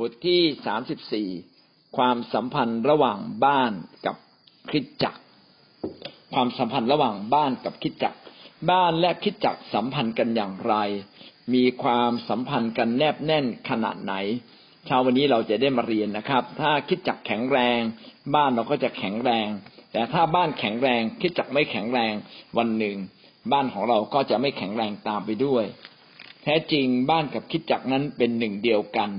บทที่สามสิบสี่ความสัมพันธ์ระหว่างบ้านกับคริสจักรความสัมพันธ์ระหว่างบ้านกับคริสจักรบ้านและคริสจักรสัมพันธ์กันอย่างไร มีความสัมพันธ์กันแนบแน่นขนาดไหนเช้าวันนี้เราจะได้มาเรียนนะครับ ถ้าคิดจักแข็งแรง บ้านเราก็จะแข็งแรง แต่ถ้าบ้านแข็งแรงคิดจักไม่แข็งแรงวันหนึ่ง บ้านของเราก็จะไม่แข็งแรงตามไปด้วย แท้จริงบ้านกับคิดจักนั้นเป็นหนึ่งเดียวกัน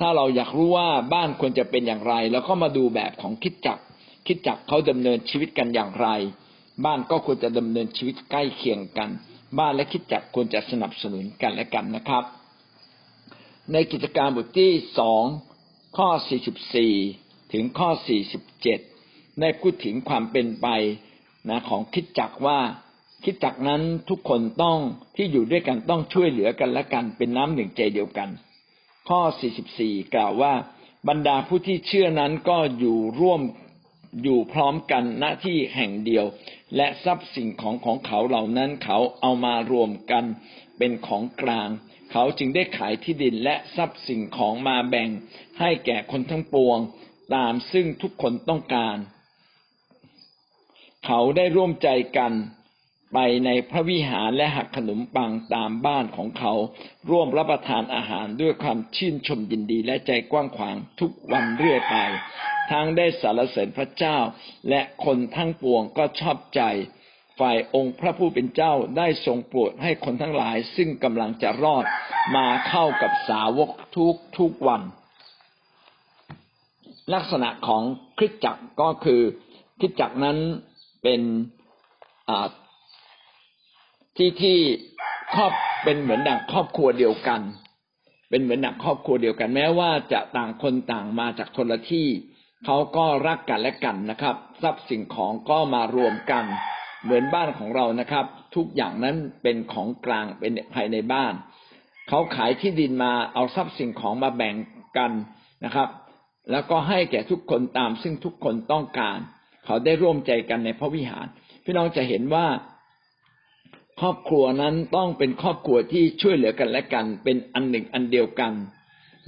ถ้าเราอยากรู้ว่าบ้านควรจะเป็นอย่างไร แล้วก็มาดูแบบของคิดจักคิดจักเขาดำเนินชีวิตกันอย่างไร บ้านก็ควรจะดำเนินชีวิตใกล้เคียงกัน บ้านและคิดจักควรจะสนับสนุนกันและกันนะครับ ในกิจการบทที่สองข้อสี่สิบสี่ถึงข้อสี่สิบเจ็ดได้พูดถึงความเป็นไปนะของคิดจักว่าคิดจักนั้นทุกคนต้องที่อยู่ด้วยกันต้องช่วยเหลือกันและกันเป็นน้ำหนึ่งใจเดียวกัน ข้อสี่สิบสี่กล่าวว่า บรรดาผู้ที่เชื่อนั้นก็อยู่ร่วมอยู่พร้อมกันณที่แห่งเดียว และทรัพย์สิ่งของของเขาเหล่านั้นเขาเอามารวมกันเป็นของกลาง เขาจึงได้ขายที่ดินและทรัพย์สิ่งของมาแบ่งให้แก่คนทั้งปวง ตามซึ่งทุกคนต้องการ เขาได้ร่วมใจกัน ไปในพระวิหารและหักขนมปังตามบ้านของเขา ร่วมรับประทานอาหารด้วยความชื่นชมยินดีและใจกว้างขวางทุกวันเรื่อยไป ทั้งได้สารเสริญพระเจ้า และคนทั้งปวงก็ชอบใจ ฝ่ายองค์พระผู้เป็นเจ้าได้ทรงโปรดให้คนทั้งหลายซึ่งกำลังจะรอดมาเข้ากับสาวกทุกทุกวัน ลักษณะของคริสจักรก็คือคริสจักรนั้นเป็น ที่ที่ครอบเป็นเหมือนดังครอบครัวเดียวกัน เป็นเหมือนดังครอบครัวเดียวกัน แม้ว่าจะต่างคนต่างมาจากคนละที่เขาก็รักกันและกันนะครับ ทรัพย์สิ่งของก็มารวมกัน เหมือนบ้านของเรานะครับ ทุกอย่างนั้นเป็นของกลางเป็นภายในบ้านเขาขายที่ดินมาเอาทรัพย์สิ่งของมาแบ่งกันนะครับ แล้วก็ให้แก่ทุกคนตามซึ่งทุกคนต้องการ เขาได้ร่วมใจกันในพระวิหาร พี่น้องจะเห็นว่า ครอบครัวนั้นต้องเป็นครอบครัวที่ช่วยเหลือกันและกัน เป็นอันหนึ่งอันเดียวกัน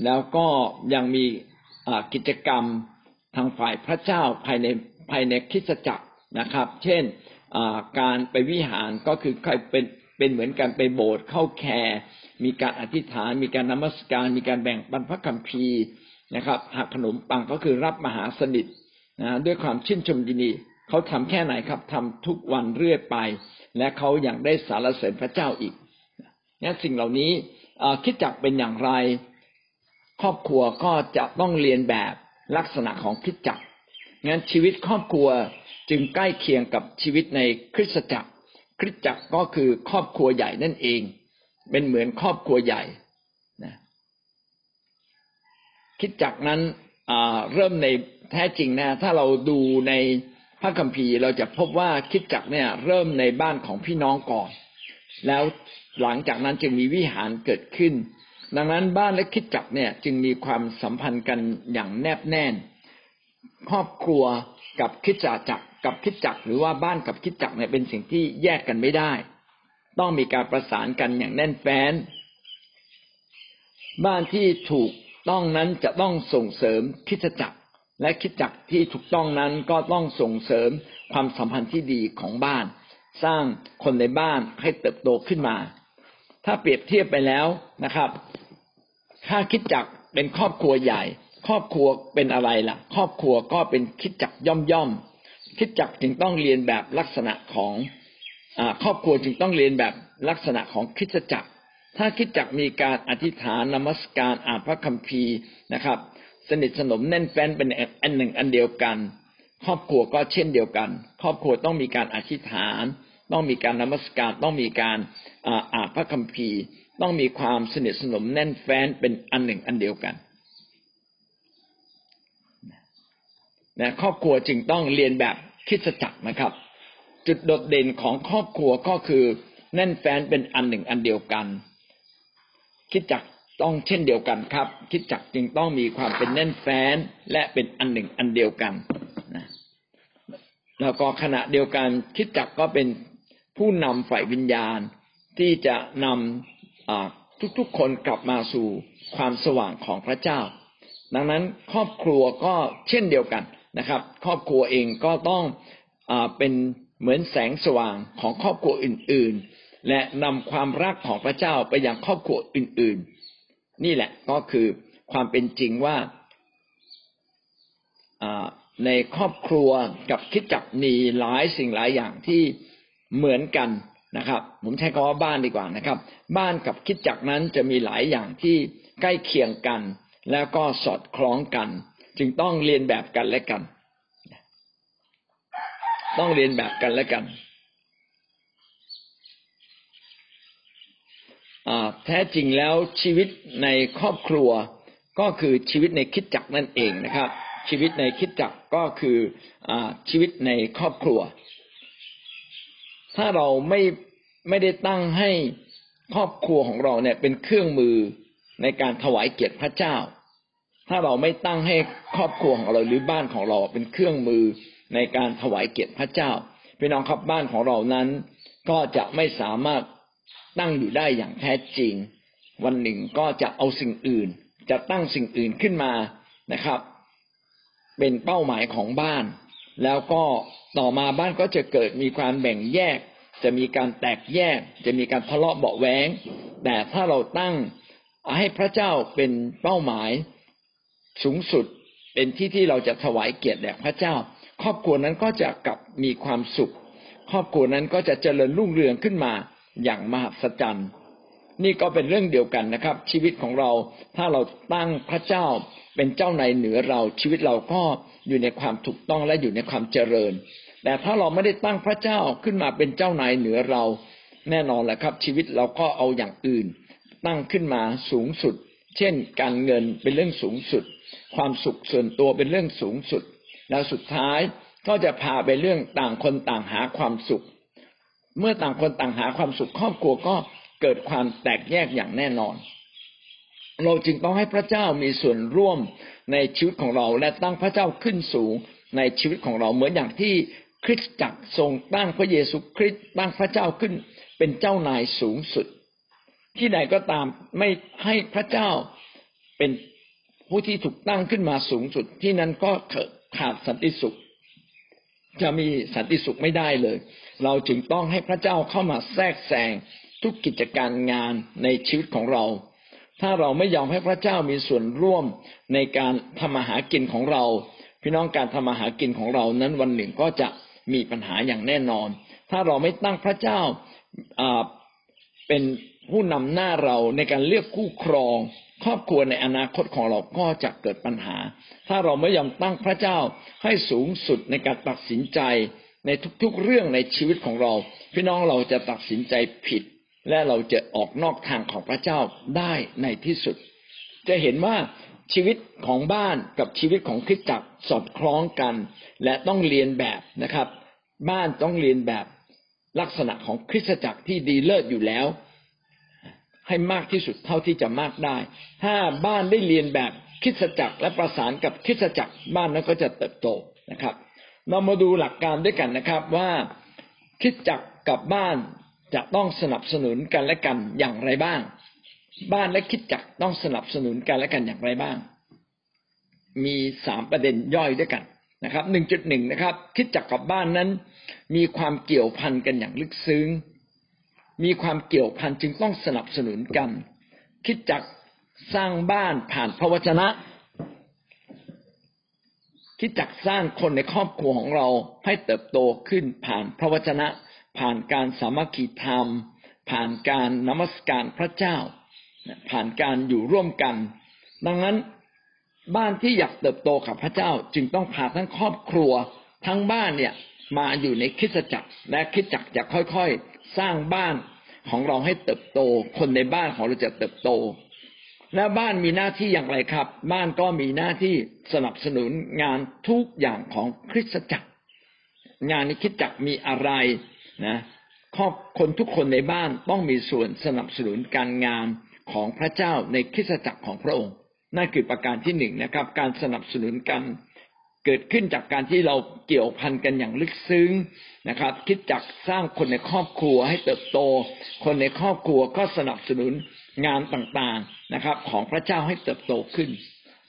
แล้วก็ยังมีกิจกรรมทางฝ่ายพระเจ้าภายในภายในคริสตจักรนะครับ เช่นการไปวิหารก็คือใครเป็นเป็นเหมือนกันไปโบสถ์เข้าแคร์มีการอธิษฐาน มีการนมัสการ มีการแบ่งปันพระคัมภีร์นะครับหักขนมปังก็คือรับมหาสนิทนะด้วยความชื่นชมยินดี เขาทำแค่ไหนครับทำทุกวันเรื่อยไป และเขาอยากได้สารเสริญพระเจ้าอีกนี่สิ่งเหล่านี้คิดจักเป็นอย่างไร ครอบครัวก็จะต้องเรียนแบบลักษณะของคิดจักงั้นชีวิตครอบครัวจึงใกล้เคียงกับชีวิตในคริสตจักร คริสตจักรก็คือครอบครัวใหญ่นั่นเอง เป็นเหมือนครอบครัวใหญ่นะคริสตจักนั้นเริ่มในแท้จริงนะ ถ้าเราดูใน พระคัมภีร์เราจะพบว่าคิดจักเนี่ย เริ่มในบ้านของพี่น้องก่อน แล้วหลังจากนั้นจึงมีวิหารเกิดขึ้น ดังนั้นบ้านและคิดจักเนี่ยจึงมีความสัมพันธ์กันอย่างแนบแน่น ครอบครัวกับคิดจักรกับคิดจักหรือว่าบ้านกับคิดจักเนี่ยเป็นสิ่งที่แยกกันไม่ได้ ต้องมีการประสานกันอย่างแน่นแฟ้น บ้านที่ถูกต้องนั้นจะต้องส่งเสริมคิดจักร และคิดจักที่ถูกต้องนั้นก็ต้องส่งเสริมความสัมพันธ์ที่ดีของบ้าน สร้างคนในบ้านให้เติบโตขึ้นมา ถ้าเปรียบเทียบไปแล้วนะครับ ถ้าคิดจักเป็นครอบครัวใหญ่ ครอบครัวเป็นอะไรล่ะ ครอบครัวก็เป็นคิดจักย่อมย่อมคิดจักจึงต้องเรียนแบบลักษณะของอครอบครัวจึงต้องเรียนแบบลักษณะของคิดจักถ้าคิดจักมีการอธิษฐานนมัสการอ่านพระคัมภีร์นะครับ สนิทสนมแน่นแฟ้นเป็นอันหนึ่งอันเดียวกัน ครอบครัวก็เช่นเดียวกัน ครอบครัวต้องมีการอธิษฐาน ต้องมีการนมัสการต้องมีการอ่านพระคัมภีร์ ต้องมีความสนิทสนมแน่นแฟ้นเป็นอันหนึ่งอันเดียวกันนะครอบครัวจึงต้องเรียนแบบคิดจักรนะครับ จุดโดดเด่นของครอบครัวก็คือแน่นแฟ้นเป็นอันหนึ่งอันเดียวกัน คิดจัก ต้องเช่นเดียวกันครับ คิดจักจึงต้องมีความเป็นแน่นแฟ้นและเป็นอันหนึ่งอันเดียวกันนะแล้วก็ขณะเดียวกันคิดจักก็เป็นผู้นำฝ่ายวิญญาณ ที่จะนำทุกๆคนกลับมาสู่ความสว่างของพระเจ้า ดังนั้นครอบครัวก็เช่นเดียวกันนะครับ ครอบครัวเองก็ต้องอเป็นเหมือนแสงสว่างของครอบครัวอื่น ๆ และนำความรักของพระเจ้าไปยังครอบครัวอื่น ๆ นี่แหละก็คือความเป็นจริงว่าในครอบครัวกับคิดจักมีหลายสิ่งหลายอย่างที่เหมือนกันนะครับ ผมใช้คำว่าบ้านดีกว่านะครับ บ้านกับคิดจักนั้นจะมีหลายอย่างที่ใกล้เคียงกัน แล้วก็สอดคล้องกัน จึงต้องเรียนแบบกันและกัน ต้องเรียนแบบกันและกัน แท้จริงแล้วชีวิตในครอบครัวก็คือชีวิตในคิดจักนั่นเองนะครับ ชีวิตในคิดจักก็คืออชีวิตในครอบครัว ถ้าเราไม่ไม่ได้ตั้งให้ครอบครัวของเราเนี่ยเป็นเครื่องมือในการถวายเกียรติพระเจ้า ถ้าเราไม่ตั้งให้ครอบครัวของเราหรือบ้านของเราเป็นเครื่องมือในการถวายเกียรติพระเจ้าพี่น้องครับบ้านของเรานั้น ก็จะไม่สามารถ ตั้งอยู่ได้อย่างแท้จริง วันหนึ่งก็จะเอาสิ่งอื่น จะตั้งสิ่งอื่นขึ้นมานะครับ เป็นเป้าหมายของบ้าน แล้วก็ต่อมาบ้านก็จะเกิดมีความแบ่งแยก จะมีการแตกแยก จะมีการทะเลาะเบาแหวงแต่ถ้าเราตั้งให้พระเจ้าเป็นเป้าหมายสูงสุดเป็นที่ที่เราจะถวายเกียรติแด่พระเจ้า ครอบครัวนั้นก็จะกลับมีความสุข ครอบครัวนั้นก็จะเจริญรุ่งเรืองขึ้นมา อย่างมหัศจรรย์ นี่ก็เป็นเรื่องเดียวกันนะครับ ชีวิตของเราถ้าเราตั้งพระเจ้าเป็นเจ้าในเหนือเราชีวิตเราก็อยู่ในความถูกต้องและอยู่ในความเจริญ แต่ถ้าเราไม่ได้ตั้งพระเจ้าขึ้นมาเป็นเจ้านายเหนือเรา แน่นอนแหละครับ ชีวิตเราก็เอาอย่างอื่น ตั้งขึ้นมาสูงสุด เช่น การเงินเป็นเรื่องสูงสุด ความสุขส่วนตัวเป็นเรื่องสูงสุด แล้วสุดท้ายก็จะพาไปเรื่องต่างคนต่างหาความสุข เมื่อต่างคนต่างหาความสุขครอบครัวก็เกิดความแตกแยกอย่างแน่นอน เราจึงต้องให้พระเจ้ามีส่วนร่วมในชีวิตของเราและตั้งพระเจ้าขึ้นสูงในชีวิตของเราเหมือนอย่างที่คริสตจักรทรงตั้งพระเยซูคริสต์ตั้งพระเจ้าขึ้นเป็นเจ้านายสูงสุด ที่ไหนก็ตามไม่ให้พระเจ้าเป็นผู้ที่ถูกตั้งขึ้นมาสูงสุด ที่นั้นก็ขาดสันติสุข จะมีสันติสุขไม่ได้เลย เราจึงต้องให้พระเจ้าเข้ามาแทรกแซงทุกกิจการงานในชีวิตของเรา ถ้าเราไม่ยอมให้พระเจ้ามีส่วนร่วมในการทำมาหากินของเรา พี่น้องการทำมาหากินของเรานั้นวันหนึ่งก็จะมีปัญหาอย่างแน่นอน ถ้าเราไม่ตั้งพระเจ้าเป็นผู้นำหน้าเราในการเลือกคู่ครอง ครอบครัวในอนาคตของเราก็จะเกิดปัญหา ถ้าเราไม่ยอมตั้งพระเจ้าให้สูงสุดในการตัดสินใจ ในทุกๆเรื่องในชีวิตของเรา พี่น้องเราจะตัดสินใจผิด และเราจะออกนอกทางของพระเจ้าได้ในที่สุด จะเห็นว่าชีวิตของบ้านกับชีวิตของคริสตจักรสอดคล้องกัน และต้องเรียนแบบนะครับ บ้านต้องเรียนแบบลักษณะของคริสตจักรที่ดีเลิศอยู่แล้ว ให้มากที่สุดเท่าที่จะมากได้ ถ้าบ้านได้เรียนแบบคริสตจักรและประสานกับคริสตจักรบ้านนั้นก็จะเติบโตนะครับ เรามาดูหลักการด้วยกันนะครับว่าคริสตจักรกับบ้านจะต้องสนับสนุนกันและกันอย่างไรบ้าง บ้านและคิดจักต้องสนับสนุนกันและกันอย่างไรบ้าง มีสามประเด็นย่อยด้วยกันนะครับหนึ่งจุดหนึ่งนะครับ คิดจักกับบ้านนั้น มีความเกี่ยวพันกันอย่างลึกซึ้ง มีความเกี่ยวพันจึงต้องสนับสนุนกัน คิดจักสร้างบ้านผ่านพระวจนะ คิดจักสร้างคนในครอบครัวของเราให้เติบโตขึ้นผ่านพระวจนะ ผ่านการสามัคคีธรรม ผ่านการนมัสการพระเจ้า ผ่านการอยู่ร่วมกัน ดังนั้นบ้านที่อยากเติบโตกับพระเจ้าจึงต้องพาทั้งครอบครัว ทั้งบ้านเนี่ยมาอยู่ในคิดจักรและคิดจักรจะค่อยๆ สร้างบ้านของเราให้เติบโต คนในบ้านของเราจะเติบโต และบ้านมีหน้าที่อย่างไรครับ บ้านก็มีหน้าที่สนับสนุนงานทุกอย่างของคริสตจักร งานในคิดจักรมีอะไรนะครอบคนทุกคนในบ้านต้องมีส่วนสนับสนุนการงานของพระเจ้าในคริสตจักรของพระองค์ นั่นคือประการที่หนึ่งนะครับ การสนับสนุนกันเกิดขึ้นจากการที่เราเกี่ยวพันกันอย่างลึกซึ้งนะครับ คิดจักสร้างคนในครอบครัวให้เติบโต คนในครอบครัวก็สนับสนุนงานต่างๆ นะครับ ของพระเจ้าให้เติบโตขึ้น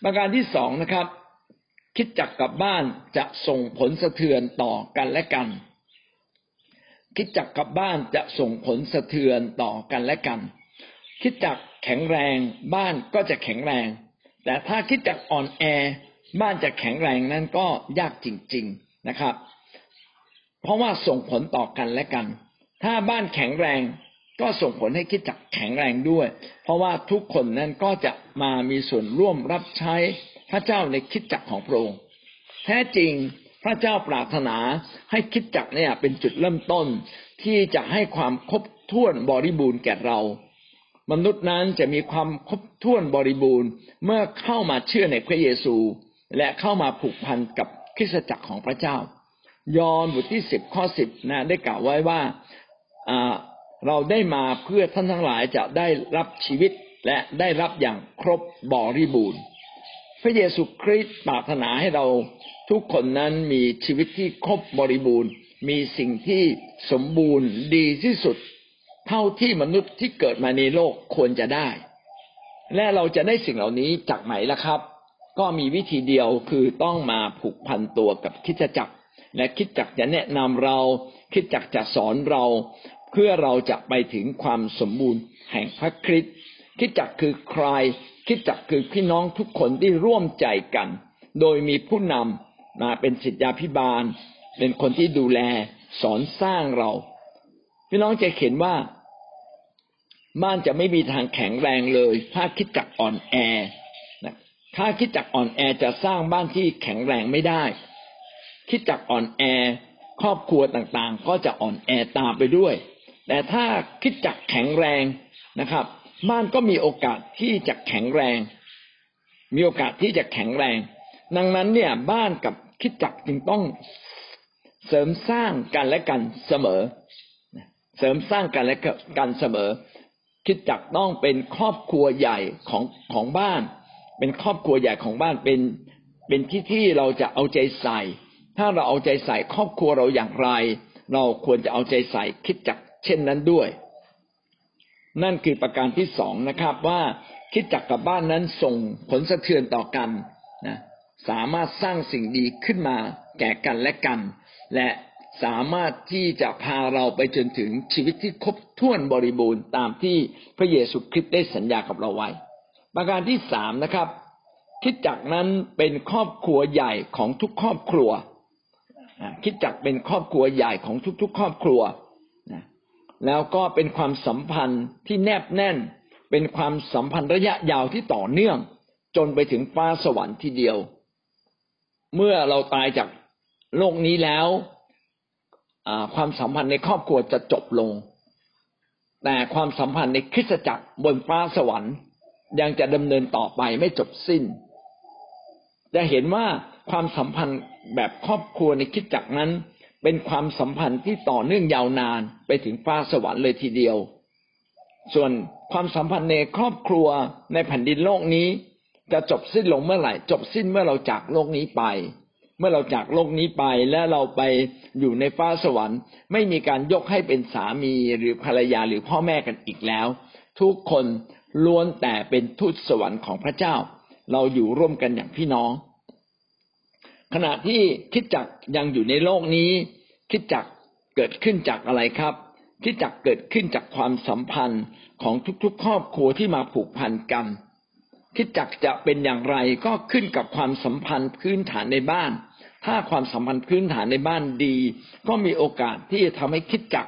ประการที่สองนะครับ คิดจักกับบ้านจะส่งผลสะเทือนต่อกันและกัน คิดจักกับบ้านจะส่งผลสะเทือนต่อกันและกัน คิดจักแข็งแรงบ้านก็จะแข็งแรง แต่ถ้าคิดจักอ่อนแอ บ้านจะแข็งแรงนั้นก็ยากจริง ๆนะครับ เพราะว่าส่งผลต่อกันและกัน ถ้าบ้านแข็งแรง ก็ส่งผลให้คิดจักแข็งแรงด้วย เพราะว่าทุกคนนั้นก็จะมามีส่วนร่วมรับใช้พระเจ้าในคิดจักของพระองค์แท้จริงพระเจ้าปรารถนาให้คิดจักเนี่ยเป็นจุดเริ่มต้นที่จะให้ความครบถ้วนบริบูรณ์แก่เรา มนุษย์นั้นจะมีความครบถ้วนบริบูรณ์ เมื่อเข้ามาเชื่อในพระเยซู และเข้ามาผูกพันกับคริสตจักรของพระเจ้า ยอห์นบทที่สิบข้อสิบนะได้กล่าวไว้ว่า เราได้มาเพื่อท่านทั้งหลายจะได้รับชีวิตและได้รับอย่างครบบริบูรณ์ พระเยซูคริสต์ปรารถนาให้เราทุกคนนั้นมีชีวิตที่ครบบริบูรณ์ มีสิ่งที่สมบูรณ์ดีที่สุด เท่าที่มนุษย์ที่เกิดมาในโลกควรจะได้ และเราจะได้สิ่งเหล่านี้จากไหนล่ะครับ ก็มีวิธีเดียวคือต้องมาผูกพันตัวกับคิดจักรและคิดจักจะแนะนำเรา คิดจักจะสอนเรา เพื่อเราจะไปถึงความสมบูรณ์แห่งพระคริสต์คิดจักคือใคร คิดจักคือพี่น้องทุกคนที่ร่วมใจกัน โดยมีผู้นำมาเป็นศิษยาพิบาล เป็นคนที่ดูแลสอนสร้างเรา พี่น้องจะเห็นว่าบ้านจะไม่มีทางแข็งแรงเลย ถ้าคิดจักอ่อนแอถ้าคิดจักอ่อนแอจะสร้างบ้านที่แข็งแรงไม่ได้ คิดจักอ่อนแอ ครอบครัวต่างๆ ก็จะอ่อนแอตามไปด้วย แต่ถ้าคิดจักแข็งแรงนะครับ บ้านก็มีโอกาสที่จะแข็งแรง มีโอกาสที่จะแข็งแรง ดังนั้นเนี่ยบ้านกับคิดจักจึงต้องเสริมสร้างกันและกันเสมอ เสริมสร้างกันและกันเสมอ คิดจักต้องเป็นครอบครัวใหญ่ของของบ้าน เป็นครอบครัวใหญ่ของบ้านเป็นเป็นที่ที่เราจะเอาใจใส่ ถ้าเราเอาใจใส่ครอบครัวเราอย่างไร เราควรจะเอาใจใส่คิดจัก เช่นนั้นด้วย นั่นคือประการที่สองนะครับว่าคิดจักกับบ้านนั้นส่งผลสะเทือนต่อกันนะสามารถสร้างสิ่งดีขึ้นมาแก่กันและกัน และสามารถที่จะพาเราไปจนถึงชีวิตที่ครบถ้วนบริบูรณ์ตามที่พระเยซูคริสต์ได้สัญญากับเราไว้ ประการที่สามนะครับ คิดจักนั้นเป็นครอบครัวใหญ่ของทุกครอบครัวคิดจักเป็นครอบครัวใหญ่ของทุกๆ ครอบครัว แล้วก็เป็นความสัมพันธ์ที่แนบแน่น เป็นความสัมพันธ์ระยะยาวที่ต่อเนื่อง จนไปถึงฟ้าสวรรค์ทีเดียว เมื่อเราตายจากโลกนี้แล้วความสัมพันธ์ในครอบครัวจะจบลง แต่ความสัมพันธ์ในคริสตจักรบนฟ้าสวรรค์ยังจะดำเนินต่อไปไม่จบสิ้น จะเห็นว่าความสัมพันธ์แบบครอบครัวในคริสตจักรนั้น เป็นความสัมพันธ์ที่ต่อเนื่องยาวนานไปถึงฟ้าสวรรค์เลยทีเดียว ส่วนความสัมพันธ์ในครอบครัวในแผ่นดินโลกนี้ จะจบสิ้นลงเมื่อไหร่ จบสิ้นเมื่อเราจากโลกนี้ไป เมื่อเราจากโลกนี้ไปและเราไปอยู่ในฟ้าสวรรค์ ไม่มีการยกให้เป็นสามีหรือภรรยาหรือพ่อแม่กันอีกแล้ว ทุกคนล้วนแต่เป็นทูตสวรรค์ของพระเจ้า เราอยู่ร่วมกันอย่างพี่น้อง ขณะที่คิดจักยังอยู่ในโลกนี้ คิดจักเกิดขึ้นจากอะไรครับ คิดจักเกิดขึ้นจากความสัมพันธ์ของทุกๆ ครอบครัวที่มาผูกพันกันคิดจักจะเป็นอย่างไรก็ขึ้นกับความสัมพันธ์พื้นฐานในบ้าน ถ้าความสัมพันธ์พื้นฐานในบ้านดี ก็มีโอกาสที่จะทำให้คิดจัก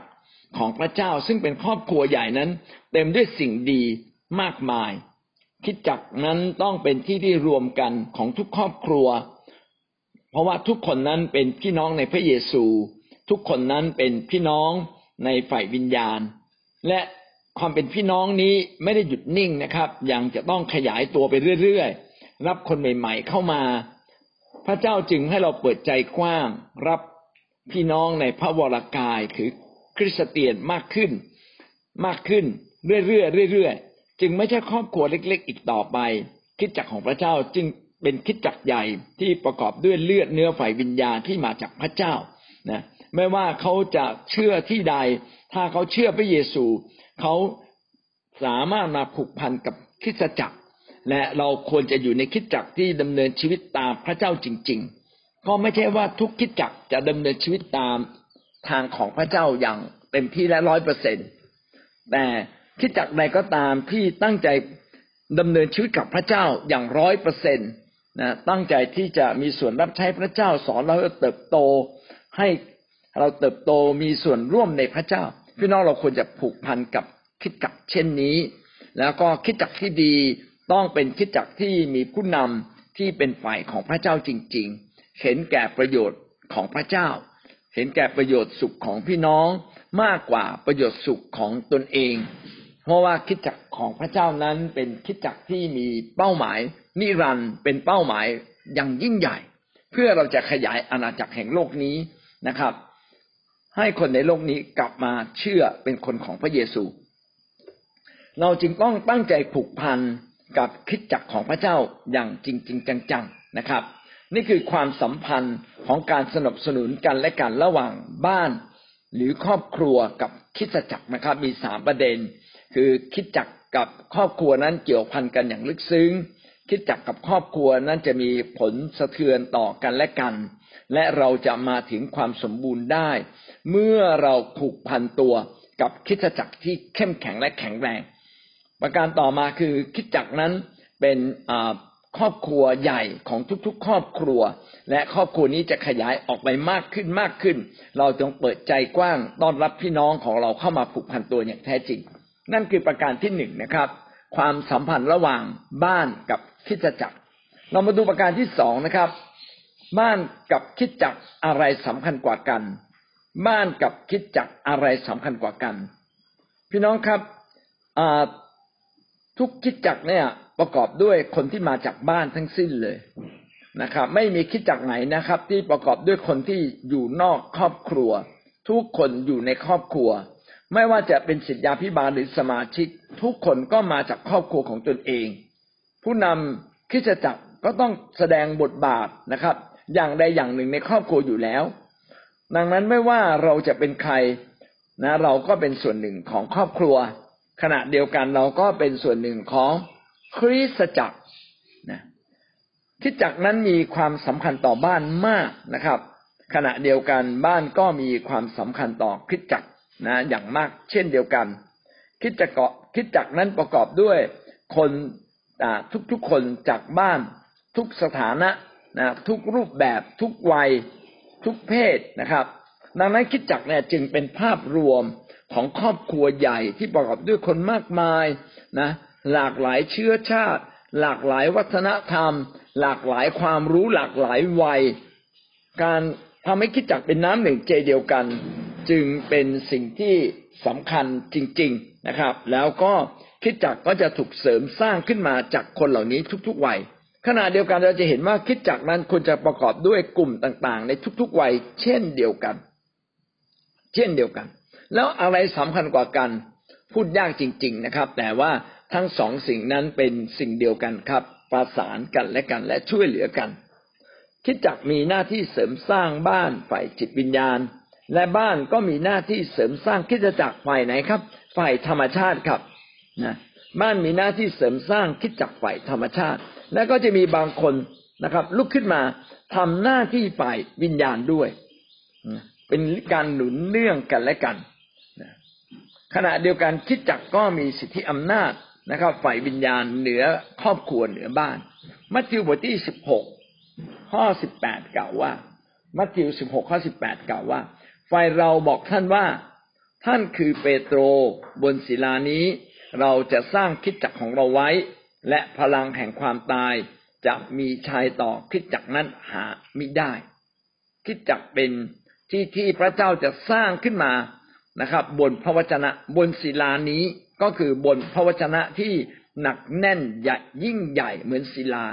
ของพระเจ้า ซึ่งเป็นครอบครัวใหญ่นั้น เต็มด้วยสิ่งดีมากมาย คิดจักนั้นต้องเป็นที่ที่รวมกันของทุกครอบครัว เพราะว่าทุกคนนั้นเป็นพี่น้องในพระเยซู ทุกคนนั้นเป็นพี่น้องในฝ่ายวิญญาณ และความเป็นพี่น้องนี้ไม่ได้หยุดนิ่งนะครับ ยังจะต้องขยายตัวไปเรื่อยๆ รับคนใหม่ ๆ เข้ามา พระเจ้าจึงให้เราเปิดใจกว้าง รับพี่น้องในพระวรากายคือคริสเตียนมากขึ้น มากขึ้นเรื่อยๆเรื่อยๆจึงไม่ใช่ครอบครัวเล็ก ๆ อีกต่อไปคิดจักของพระเจ้าจึง เป็นคิดจักใหญ่ที่ประกอบด้วยเลือดเนื้อฝ่ายวิญญาณที่มาจากพระเจ้านะไม่ว่าเขาจะเชื่อที่ใด ถ้าเขาเชื่อพระเยซูเขาสามารถมาผูกพันกับคิดจักร และเราควรจะอยู่ในคิดจักรที่ดำเนินชีวิตตามพระเจ้าจริง ๆ ก็ไม่ใช่ว่าทุกคิดจักรจะดำเนินชีวิตตามทางของพระเจ้าอย่างเต็มที่และร้อยเปอร์เซ็นแต่คิดจักรใดก็ตามที่ตั้งใจดำเนินชีวิตกับพระเจ้าอย่างร้อยเปอร์เซ็นต์ นะตั้งใจที่จะมีส่วนรับใช้พระเจ้าสอนเราเติบโต ให้เราเติบโตมีส่วนร่วมในพระเจ้า พี่น้องเราควรจะผูกพันกับคิดจักเช่นนี้ แล้วก็คิดจักที่ดีต้องเป็นคิดจักที่มีผู้นำที่เป็นฝ่ายของพระเจ้าจริง ๆ เห็นแก่ประโยชน์ของพระเจ้า เห็นแก่ประโยชน์สุขของพี่น้องมากกว่าประโยชน์สุขของตนเอง เพราะว่าคิดจักของพระเจ้านั้นเป็นคิดจักที่มีเป้าหมาย นิรันด์เป็นเป้าหมายอย่างยิ่งใหญ่ เพื่อเราจะขยายอาณาจักรแห่งโลกนี้นะครับ ให้คนในโลกนี้กลับมาเชื่อเป็นคนของพระเยซู เราจึงต้องตั้งใจผูกพันกับคิดจักรของพระเจ้าอย่างจริงจริงจังๆนะครับ นี่คือความสัมพันธ์ของการสนับสนุนกันและกันระหว่างบ้านหรือครอบครัวกับคิดจักรนะครับ มีสามประเด็น คือคิดจักรกับครอบครัวนั้นเกี่ยวพันกันอย่างลึกซึ้ง คิดจักกับครอบครัวนั้นจะมีผลสะเทือนต่อกันและกัน และเราจะมาถึงความสมบูรณ์ได้ เมื่อเราผูกพันตัวกับคิดจักรที่เข้มแข็งและแข็งแรง ประการต่อมาคือคิดจักรนั้นเป็นครอบครัวใหญ่ของทุกๆ ครอบครัว และครอบครัวนี้จะขยายออกไปมากขึ้นมากขึ้น เราจงเปิดใจกว้างต้อนรับพี่น้องของเราเข้ามาผูกพันตัวอย่างแท้จริง นั่นคือประการที่หนึ่งนะครับ ความสัมพันธ์ระหว่างบ้านกับคิดจักร เรามาดูประการที่สองนะครับ บ้านกับคิดจักรอะไรสำคัญกว่ากัน บ้านกับคิดจักรอะไรสำคัญกว่ากัน พี่น้องครับทุกคิดจักรเนี่ยประกอบด้วยคนที่มาจากบ้านทั้งสิ้นเลยนะครับ ไม่มีคิดจักไหนนะครับ ที่ประกอบด้วยคนที่อยู่นอกครอบครัว ทุกคนอยู่ในครอบครัว ไม่ว่าจะเป็นสิทธยาพิบาลหรือสมาชิก ทุกคนก็มาจากครอบครัวของตนเอง ผู้นำคิดจักรก็ต้องแสดงบทบาทนะครับ อย่างใดอย่างหนึ่งในครอบครัวอยู่แล้ว ดังนั้นไม่ว่าเราจะเป็นใครนะเราก็เป็นส่วนหนึ่งของครอบครัว ขณะเดียวกันเราก็เป็นส่วนหนึ่งของคริสตจักรนะคิดจักรนั้นมีความสำคัญต่อบ้านมากนะครับ ขณะเดียวกันบ้านก็มีความสำคัญต่อคิดจักร นะอย่างมากเช่นเดียวกัน คิดจักรคิดจักนั้นประกอบด้วยคนทุกๆคนจากบ้านทุกสถานะนะทุกรูปแบบทุกวัยทุกเพศนะครับ ดังนั้นคิดจักเนี่ยจึงเป็นภาพรวมของครอบครัวใหญ่ที่ประกอบด้วยคนมากมายนะหลากหลายเชื้อชาติ หลากหลายวัฒนธรรม หลากหลายความรู้หลากหลายวัย การ ทำให้คิดจักเป็นน้ำหนึ่งใจเดียวกัน จึงเป็นสิ่งที่สำคัญจริง ๆนะครับ แล้วก็คิดจักก็จะถูกเสริมสร้างขึ้นมาจากคนเหล่านี้ทุกๆวัยขณะเดียวกันเราจะเห็นว่าคิดจักนั้นควรจะประกอบด้วยกลุ่มต่างๆ ในทุกๆวัย เช่นเดียวกัน เช่นเดียวกัน แล้วอะไรสำคัญกว่ากัน พูดยากจริง ๆนะครับ แต่ว่าทั้งสองสิ่งนั้นเป็นสิ่งเดียวกันครับ ประสานกันและกันและช่วยเหลือกัน คิดจักมีหน้าที่เสริมสร้างบ้านฝ่ายจิตวิญญาณ และบ้านก็มีหน้าที่เสริมสร้างคิดจักฝ่ายไหนครับ ฝ่ายธรรมชาติครับนะบ้านมีหน้าที่เสริมสร้างคิดจักฝ่ายธรรมชาติ และก็จะมีบางคนนะครับ ลุกขึ้นมาทำหน้าที่ฝ่ายวิญญาณด้วย เป็นการหนุนเนื่องกันและกันขณะเดียวกันคิดจักก็มีสิทธิอำนาจนะครับ ฝ่ายวิญญาณเหนือครอบครัวเหนือบ้าน มัทธิวบทที่สิบหก ข้อสิบแปดกล่าวว่า มัทธิวสิบหกข้อสิบแปดกล่าวว่าฝ่ายเราบอกท่านว่า ท่านคือเปโตรบนศิลานี้ เราจะสร้างคิดจักของเราไว้ และพลังแห่งความตายจะมีชายต่อคิดจักนั้นหาไม่ได้ คิดจักเป็นที่ที่พระเจ้าจะสร้างขึ้นมานะครับ บนพระวจนะบนศิลานี้ก็คือบนพระวจนะที่หนักแน่นใหญ่ยิ่งใหญ่เหมือนศิลา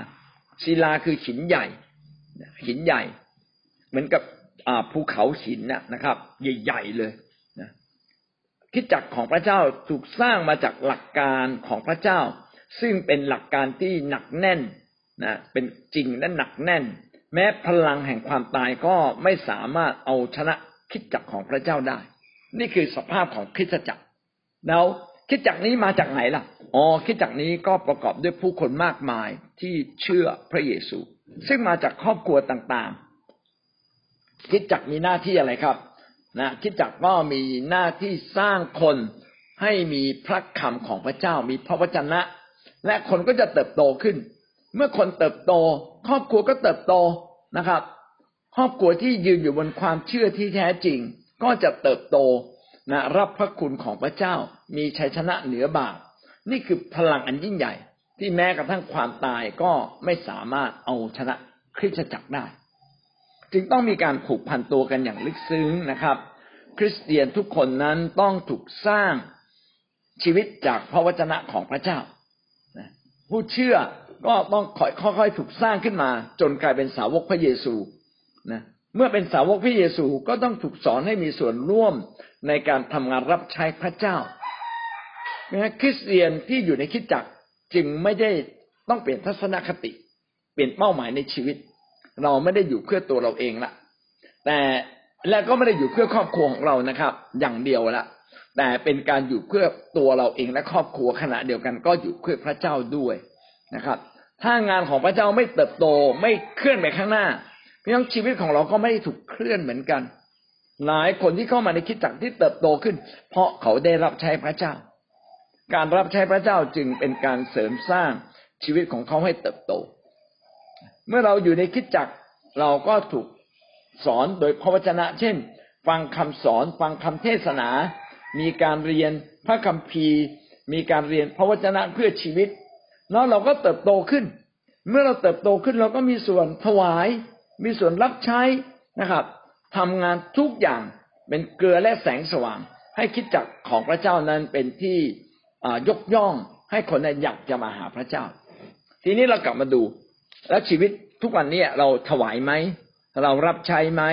ศิลาคือหินใหญ่ หินใหญ่ เหมือนกับภูเขาหินนะครับ ใหญ่ๆเลยนะคิดจักของพระเจ้าถูกสร้างมาจากหลักการของพระเจ้า ซึ่งเป็นหลักการที่หนักแน่นนะเป็นจริงและหนักแน่น แม้พลังแห่งความตายก็ไม่สามารถเอาชนะคิดจักของพระเจ้าได้ นี่คือสภาพของคิดจักรแล้ว คิดจักนี้มาจากไหนล่ะ อ๋อคิดจักนี้ก็ประกอบด้วยผู้คนมากมายที่เชื่อพระเยซู ซึ่งมาจากครอบครัวต่างๆ คิดจักมีหน้าที่อะไรครับ นะคิดจักก็มีหน้าที่สร้างคนให้มีพระคำของพระเจ้ามีพระวจนะ และคนก็จะเติบโตขึ้น เมื่อคนเติบโต ครอบครัวก็เติบโตนะครับ ครอบครัวที่ยืนอยู่บนความเชื่อที่แท้จริง ก็จะเติบโต นะรับพระคุณของพระเจ้า มีชัยชนะเหนือบาปนี่คือพลังอันยิ่งใหญ่ ที่แม้กระทั่งความตายก็ไม่สามารถเอาชนะคริสตจักรได้ จึงต้องมีการผูกพันตัวกันอย่างลึกซึ้งนะครับ คริสเตียนทุกคนนั้นต้องถูกสร้างชีวิตจากพระวจนะของพระเจ้าผู้เชื่อก็ต้องค่อยๆถูกสร้างขึ้นมา จนกลายเป็นสาวกพระเยซูนะเมื่อเป็นสาวกพระเยซูก็ต้องถูกสอนให้มีส่วนร่วม ในการทำงานรับใช้พระเจ้านะคริสเตียนที่อยู่ในคิดจักจึงไม่ได้ต้องเปลี่ยนทัศนคติ เปลี่ยนเป้าหมายในชีวิต เราไม่ได้อยู่เพื่อตัวเราเองละแต่และก็ไม่ได้อยู่เพื่อครอบครัวของเรานะครับ อย่างเดียวละแต่เป็นการอยู่เพื่อตัวเราเองและครอบครัวขณะเดียวกันก็อยู่เพื่อพระเจ้าด้วยนะครับ ถ้างานของพระเจ้าไม่เติบโตไม่เคลื่อนไปข้างหน้าพี่น้องชีวิตของเราก็ไม่ถูกเคลื่อนเหมือนกัน หลายคนที่เข้ามาในคิดจักที่เติบโตขึ้น เพราะเขาได้รับใช้พระเจ้า การรับใช้พระเจ้าจึงเป็นการเสริมสร้างชีวิตของเขาให้เติบโต เมื่อเราอยู่ในคิดจักเราก็ถูกสอนโดยพระวจนะ เช่น ฟังคำสอน ฟังคำเทศนา มีการเรียนพระคัมภีร์ มีการเรียนพระวจนะเพื่อชีวิต แล้วเราก็เติบโตขึ้น เมื่อเราเติบโตขึ้นเราก็มีส่วนถวาย มีส่วนรับใช้นะครับ ทำงานทุกอย่างเป็นเกลือและแสงสว่าง ให้คิดจักของพระเจ้านั้นเป็นที่ยกย่องให้คนอยากจะมาหาพระเจ้า ทีนี้เรากลับมาดู แล้วชีวิตทุกวันนี้เราถวายไหมเรารับใช้ไหม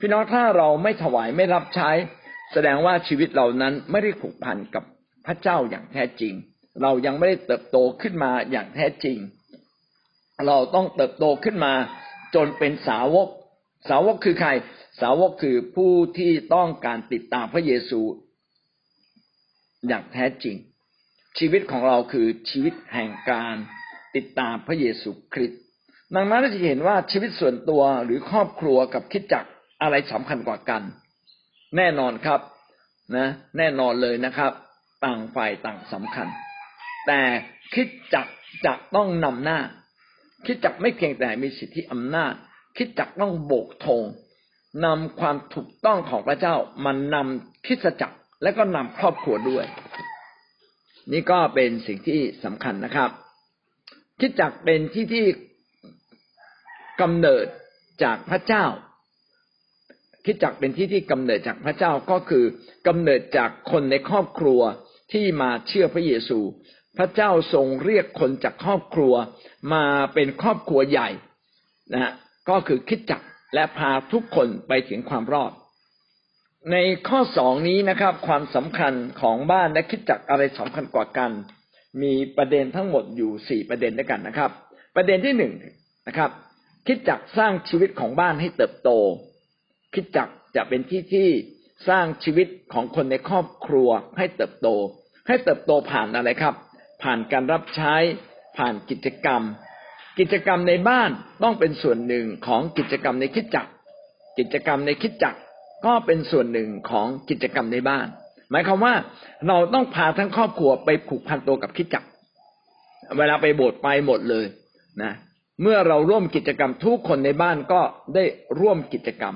พี่น้องถ้าเราไม่ถวายไม่รับใช้ แสดงว่าชีวิตเรานั้นไม่ได้ผูกพันกับพระเจ้าอย่างแท้จริง เรายังไม่ได้เติบโตขึ้นมาอย่างแท้จริง เราต้องเติบโตขึ้นมาจนเป็นสาวก สาวกคือใคร สาวกคือผู้ที่ต้องการติดตามพระเยซู อย่างแท้จริง ชีวิตของเราคือชีวิตแห่งการติดตามพระเยซูคริสต์ดังนั้นเราจะเห็นว่าชีวิตส่วนตัวหรือครอบครัวกับคิดจักอะไรสำคัญกว่ากัน แน่นอนครับนะ แน่นอนเลยนะครับ ต่างฝ่ายต่างสำคัญ แต่คิดจักจะต้องนำหน้า คิดจักไม่เพียงแต่มีสิทธิอำนาจ คิดจักต้องโบกธงนำความถูกต้องของพระเจ้ามันนำคิดจักรและก็นำครอบครัวด้วย นี่ก็เป็นสิ่งที่สำคัญนะครับ คิดจักเป็นที่ที่กำเนิดจากพระเจ้า คิดจักเป็นที่ที่กำเนิดจากพระเจ้าก็คือกำเนิดจากคนในครอบครัวที่มาเชื่อพระเยซู พระเจ้าทรงเรียกคนจากครอบครัวมาเป็นครอบครัวใหญ่นะฮะ ก็คือคิดจักและพาทุกคนไปถึงความรอด ในข้อสองนี้นะครับ ความสำคัญของบ้านและคิดจักอะไรสำคัญกว่ากัน มีประเด็นทั้งหมดอยู่สี่ประเด็นด้วยกันนะครับ ประเด็นที่หนึ่งนะครับ คิดจักสร้างชีวิตของบ้านให้เติบโต คิดจักจะเป็นที่ที่สร้างชีวิตของคนในครอบครัวให้เติบโต ให้เติบโตผ่านอะไรครับ ผ่านการรับใช้ผ่านกิจกรรม กิจกรรมในบ้านต้องเป็นส่วนหนึ่งของกิจกรรมในคิดจักกิจกรรมในคิดจักก็เป็นส่วนหนึ่งของกิจกรรมในบ้าน หมายความว่าเราต้องพาทั้งครอบครัวไปผูกพันตัวกับคิดจักเวลาไปโบสถ์ไปหมดเลยนะเมื่อเราร่วมกิจกรรมทุกคนในบ้านก็ได้ร่วมกิจกรรม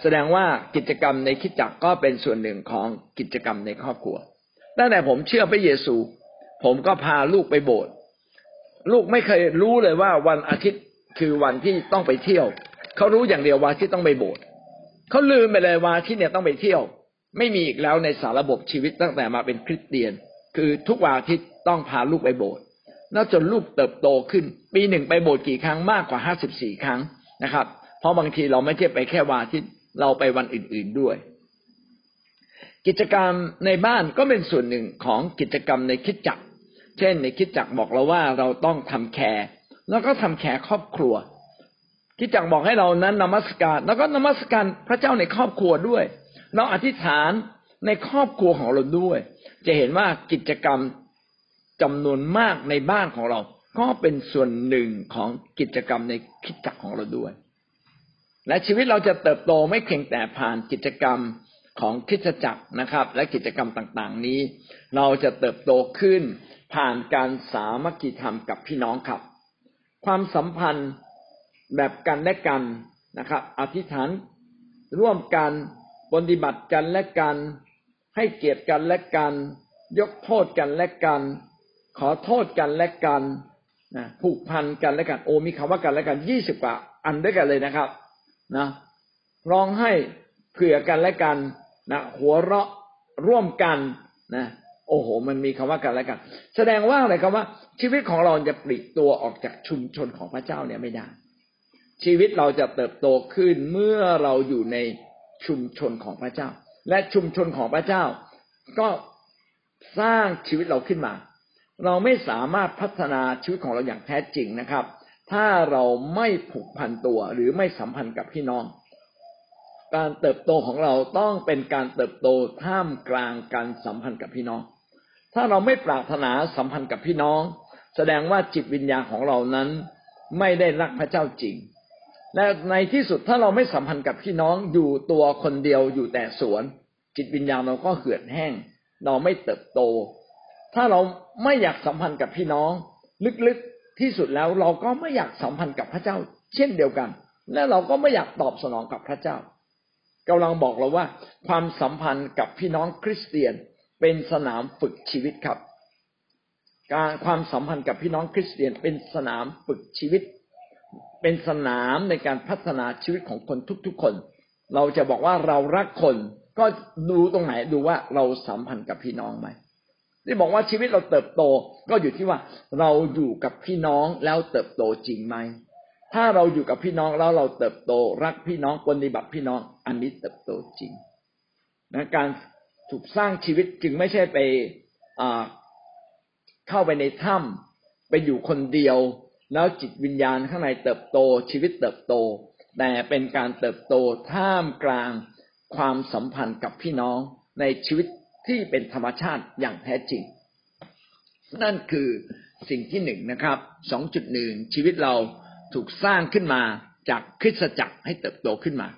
แสดงว่ากิจกรรมในคิดจักก็เป็นส่วนหนึ่งของกิจกรรมในครอบครัวตั้งแต่ผมเชื่อพระเยซู ผมก็พาลูกไปโบสถ์ ลูกไม่เคยรู้เลยว่าวันอาทิตย์คือวันที่ต้องไปเที่ยว เขารู้อย่างเดียววันที่ต้องไปโบสถ์เขาลืมไปเลยวันที่เนี่ยต้องไปเที่ยว ไม่มีอีกแล้วในสารระบบชีวิตตั้งแต่มาเป็นคริสเตียน คือทุกวันอาทิตย์ต้องพาลูกไปโบสถ์แล้วจนลูกเติบโตขึ้น ปีหนึ่งไปโบสถ์กี่ครั้งมากกว่าห้าสิบสี่ครั้งนะครับ เพราะบางทีเราไม่เทียบไปแค่วันอาทิตย์เราไปวันอื่น ๆด้วย กิจกรรมในบ้านก็เป็นส่วนหนึ่งของกิจกรรมในคิดจักร เช่นในคิดจักบอกเราว่าเราต้องทำแคร์แล้วก็ทำแคร์ครอบครัว คิดจักบอกให้เรานั้นนมัสการ แล้วก็นมัสการพระเจ้าในครอบครัวด้วย เราอธิษฐานในครอบครัวของเราด้วย จะเห็นว่ากิจกรรมจำนวนมากในบ้านของเรา ก็เป็นส่วนหนึ่งของกิจกรรมในคิดจักของเราด้วย และชีวิตเราจะเติบโตไม่เพียงแต่ผ่านกิจกรรมของคิดจักรนะครับ และกิจกรรมต่างๆนี้ เราจะเติบโตขึ้น ผ่านการสามัคคีธรรมกับพี่น้องครับ ความสัมพันธ์แบบกันและกันนะครับ อธิษฐานร่วมกันปฏิบัติกันและกัน ให้เกียรติกันและกัน ยกโทษกันและกัน ขอโทษกันและกันนะผูกพันกันและกัน โอ้มีคำว่ากันและกันยี่สิบกว่าอันด้วยกันเลยนะครับนะร้องให้เผื่อกันและกันนะหัวเราะร่วมกันนะ โอ้โห มันมีคำว่ากันและกัน แสดงว่าอะไรครับว่า ชีวิตของเราจะปลีกตัวออกจากชุมชนของพระเจ้าเนี่ยไม่ได้ ชีวิตเราจะเติบโตขึ้นเมื่อเราอยู่ในชุมชนของพระเจ้า และชุมชนของพระเจ้า ก็สร้างชีวิตเราขึ้นมา เราไม่สามารถพัฒนาชีวิตของเราอย่างแท้จริงนะครับ ถ้าเราไม่ผูกพันตัวหรือไม่สัมพันธ์กับพี่น้อง การเติบโตของเราต้องเป็นการเติบโตท่ามกลางการสัมพันธ์กับพี่น้อง ถ้าเราไม่ปรารถนาสัมพันธ์กับพี่น้อง แสดงว่าจิตวิญญาณของเรานั้นไม่ได้รักพระเจ้าจริง และในที่สุดถ้าเราไม่สัมพันธ์กับพี่น้องอยู่ตัวคนเดียวอยู่แต่สวน จิตวิญญาณเราก็เหือดแห้ง เราไม่เติบโต ถ้าเราไม่อยากสัมพันธ์กับพี่น้อง ลึกๆที่สุดแล้วเราก็ไม่อยากสัมพันธ์กับพระเจ้า เช่นเดียวกัน และเราก็ไม่อยากตอบสนองกับพระเจ้ากำลังบอกเราว่า ความสัมพันธ์กับพี่น้องคริสเตียน เป็นสนามฝึกชีวิตครับ การความสัมพันธ์กับพี่น้องคริสเตียนเป็นสนามฝึกชีวิต เป็นสนามในการพัฒนาชีวิตของคนทุกๆคน เราจะบอกว่าเรารักคนก็ดูตรงไหนดูว่าเราสัมพันธ์กับพี่น้องไหมที่บอกว่าชีวิตเราเติบโตก็อยู่ที่ว่าเราอยู่กับพี่น้องแล้วเติบโตจริงไหมถ้าเราอยู่กับพี่น้องแล้วเราเติบโต รักพี่น้องปฏิบัติพี่น้องอันนี้เติบโตจริงนะการ ถูกสร้างชีวิตจึงไม่ใช่ไปเข้าไปในถ้ำไปอยู่คนเดียว แล้วจิตวิญญาณข้างในเติบโต ชีวิตเติบโต แต่เป็นการเติบโตท่ามกลางความสัมพันธ์กับพี่น้องในชีวิตที่เป็นธรรมชาติอย่างแท้จริง นั่นคือสิ่งที่หนึ่งนะครับสองจุดหนึ่งชีวิตเราถูกสร้างขึ้นมาจากคริสตจักรให้เติบโตขึ้นมา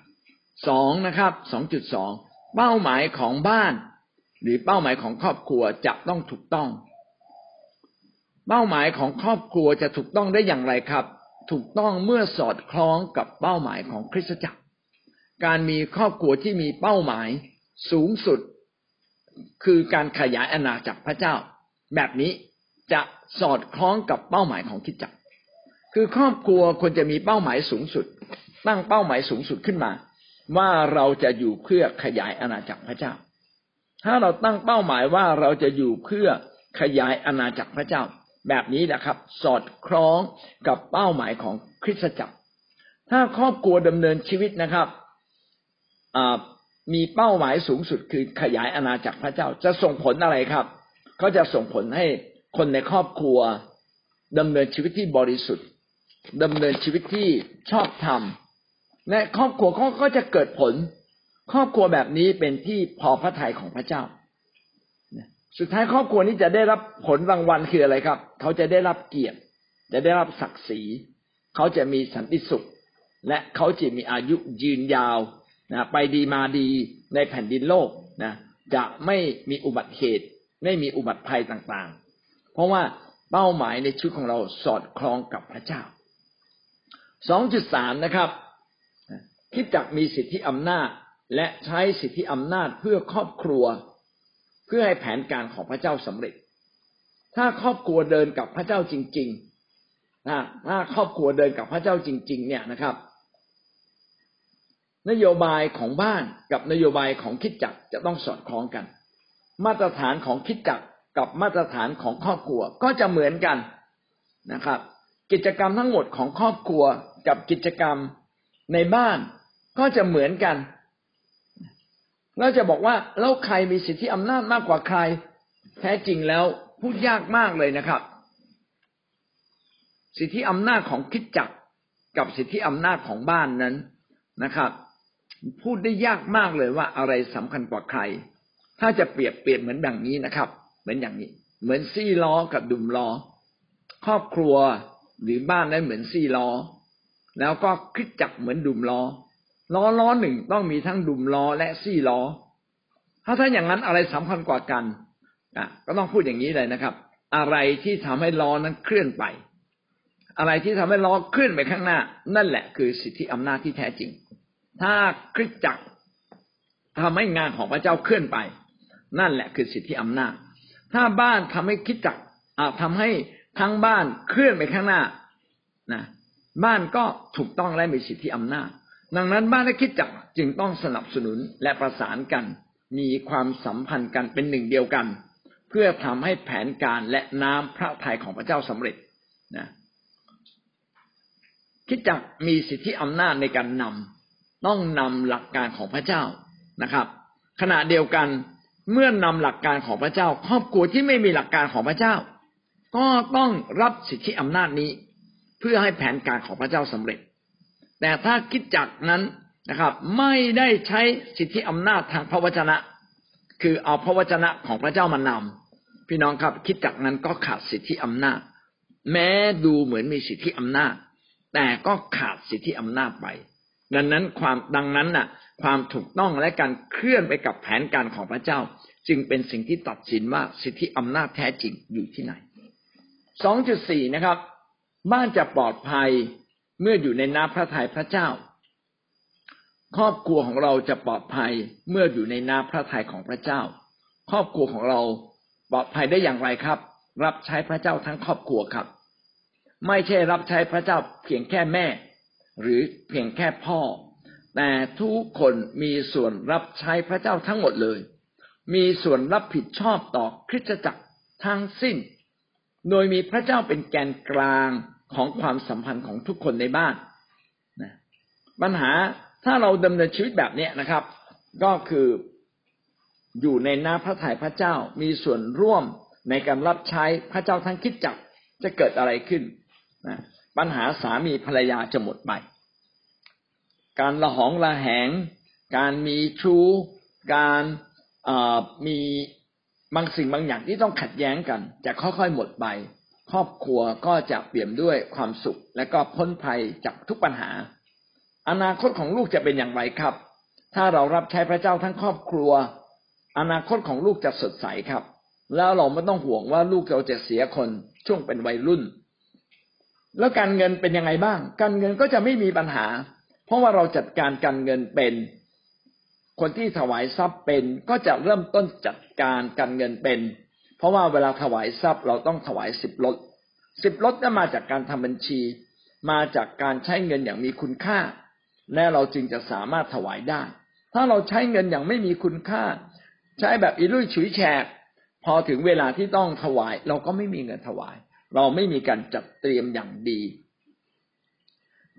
สองนะครับสองจุดสอง เป้าหมายของบ้าน หรือเป้าหมายของครอบครัวจะต้องถูกต้อง เป้าหมายของครอบครัวจะถูกต้องได้อย่างไรครับ ถูกต้องเมื่อสอดคล้องกับเป้าหมายของคริสตจักร การมีครอบครัวที่มีเป้าหมายสูงสุด คือการขยายอาณาจักรพระเจ้า แบบนี้จะสอดคล้องกับเป้าหมายของคิดจักร คือครอบครัวควรจะมีเป้าหมายสูงสุด ตั้งเป้าหมายสูงสุดขึ้นมา ว่าเราจะอยู่เพื่อขยายอาณาจักรพระเจ้า ถ้าเราตั้งเป้าหมายว่าเราจะอยู่เพื่อขยายอาณาจักรพระเจ้า แบบนี้แหละครับ สอดคล้องกับเป้าหมายของคริสตจักร ถ้าครอบครัวดำเนินชีวิตนะครับมีเป้าหมายสูงสุดคือขยายอาณาจักรพระเจ้า จะส่งผลอะไรครับ ก็จะส่งผลให้คนในครอบครัวดำเนินชีวิตที่บริสุทธิ์ดำเนินชีวิตที่ชอบธรรม และครอบครัวเขาก็จะเกิดผล ครอบครัวแบบนี้เป็นที่พอพระทัยของพระเจ้า สุดท้ายครอบครัวนี้จะได้รับผลรางวัลคืออะไรครับ เขาจะได้รับเกียรติ จะได้รับศักดิ์ศรี เขาจะมีสันติสุข และเขาจะมีอายุยืนยาวนะไปดีมาดีในแผ่นดินโลกนะจะไม่มีอุบัติเหตุ ไม่มีอุบัติภัยต่างๆ เพราะว่าเป้าหมายในชีวิตของเราสอดคล้องกับพระเจ้าสองจุดสามนะครับ คิดจักมีสิทธิอำนาจ และใช้สิทธิอำนาจเพื่อครอบครัว เพื่อให้แผนการของพระเจ้าสำเร็จ ถ้าครอบครัวเดินกับพระเจ้าจริงๆนะถ้าครอบครัวเดินกับพระเจ้าจริง ๆ เนี่ยนะครับ นโยบายของบ้านกับนโยบายของคิดจักจะต้องสอดคล้องกัน มาตรฐานของคิดจักกับมาตรฐานของครอบครัวก็จะเหมือนกันนะครับ กิจกรรมทั้งหมดของครอบครัวกับกิจกรรมในบ้าน ก็จะเหมือนกันเราจะบอกว่าแล้วใครมีสิทธิอำนาจมากกว่าใคร แท้จริงแล้วพูดยากมากเลยนะครับ สิทธิอำนาจของคิดจักกับสิทธิอำนาจของบ้านนั้นนะครับ พูดได้ยากมากเลยว่าอะไรสำคัญกว่าใคร ถ้าจะเปรียบเปรียบเหมือนแบบนี้นะครับ เหมือนอย่างนี้ เหมือนซี่ล้อกับดุมล้อ ครอบครัวหรือบ้านนั้นเหมือนซี่ล้อ แล้วก็คลิกจักรเหมือนดุมล้อ ล้อล้อหนึ่งต้องมีทั้งดุมล้อและซี่ล้อ ถ้าถ้าอย่างนั้นอะไรสำคัญกว่ากันอะก็ต้องพูดอย่างนี้เลยนะครับ อะไรที่ทำให้ล้อนั้นเคลื่อนไป อะไรที่ทำให้ล้อเคลื่อนไปข้างหน้า นั่นแหละคือสิทธิอำนาจที่แท้จริง ถ้าคริสจักรทำให้งานของพระเจ้าเคลื่อนไป นั่นแหละคือสิทธิอำนาจ ถ้าบ้านทำให้คริสจักรทำให้ทั้งบ้านเคลื่อนไปข้างหน้านะบ้านก็ถูกต้องและมีสิทธิอำนาจ ดังนั้นบ้านและคริสจักรจึงต้องสนับสนุนและประสานกัน มีความสัมพันธ์กันเป็นหนึ่งเดียวกัน เพื่อทำให้แผนการและน้ำพระทัยของพระเจ้าสำเร็จนะคิดจักมีสิทธิอำนาจในการนำต้องนำหลักการของพระเจ้านะครับ ขณะเดียวกันเมื่อนำหลักการของพระเจ้า ครอบครัวที่ไม่มีหลักการของพระเจ้า ก็ต้องรับสิทธิอำนาจนี้ เพื่อให้แผนการของพระเจ้าสำเร็จ แต่ถ้าคิดจักนั้นนะครับ ไม่ได้ใช้สิทธิอำนาจทางพระวจนะ คือเอาพระวจนะของพระเจ้ามานำพี่น้องครับ คิดจักนั้นก็ขาดสิทธิอำนาจ แม้ดูเหมือนมีสิทธิอำนาจ แต่ก็ขาดสิทธิอำนาจไป ดังนั้นความดังนั้นน่ะ ความถูกต้องและการเคลื่อนไปกับแผนการของพระเจ้า จึงเป็นสิ่งที่ตัดสินว่าสิทธิอำนาจแท้จริงอยู่ที่ไหน 2.4 นะครับ บ้านจะปลอดภัย เมื่ออยู่ในน้ำพระทัยพระเจ้า ครอบครัวของเราจะปลอดภัยเมื่ออยู่ในน้ำพระทัยของพระเจ้า ครอบครัวของเราปลอดภัยได้อย่างไรครับ รับใช้พระเจ้าทั้งครอบครัวครับ ไม่ใช่รับใช้พระเจ้าเพียงแค่แม่ หรือเพียงแค่พ่อ แต่ทุกคนมีส่วนรับใช้พระเจ้าทั้งหมดเลย มีส่วนรับผิดชอบต่อคริสตจักรทั้งสิ้น โดยมีพระเจ้าเป็นแกนกลาง ของความสัมพันธ์ของทุกคนในบ้านนะปัญหาถ้าเราดำเนินชีวิตแบบนี้นะครับ ก็คืออยู่ในน้าพระทัยพระเจ้ามีส่วนร่วมในการรับใช้พระเจ้าทั้งคิดจักจะเกิดอะไรขึ้นนะปัญหาสามีภรรยาจะหมดไป การละหองละแหง การมีชู้ การมีบางสิ่งบางอย่างที่ต้องขัดแย้งกัน จะค่อยๆหมดไป ครอบครัวก็จะเปี่ยมด้วยความสุข และก็พ้นภัยจากทุกปัญหา อนาคตของลูกจะเป็นอย่างไรครับ ถ้าเรารับใช้พระเจ้าทั้งครอบครัว อนาคตของลูกจะสดใสครับ แล้วเราไม่ต้องห่วงว่าลูกเราจะเสียคนช่วงเป็นวัยรุ่น แล้วการเงินเป็นยังไงบ้าง การเงินก็จะไม่มีปัญหา เพราะว่าเราจัดการการเงินเป็น คนที่ถวายทรัพย์เป็นก็จะเริ่มต้นจัดการการเงินเป็น ราะว่าเวลาถวายทรัพย์เราต้องถวายสิบลดสิบลดก็มาจากการทำบัญชี มาจากการใช้เงินอย่างมีคุณค่า และเราจึงจะสามารถถวายได้ ถ้าเราใช้เงินอย่างไม่มีคุณค่า ใช้แบบอิรุ่ยฉุยแฉก พอถึงเวลาที่ต้องถวาย เราก็ไม่มีเงินถวาย เราไม่มีการจัดเตรียมอย่างดี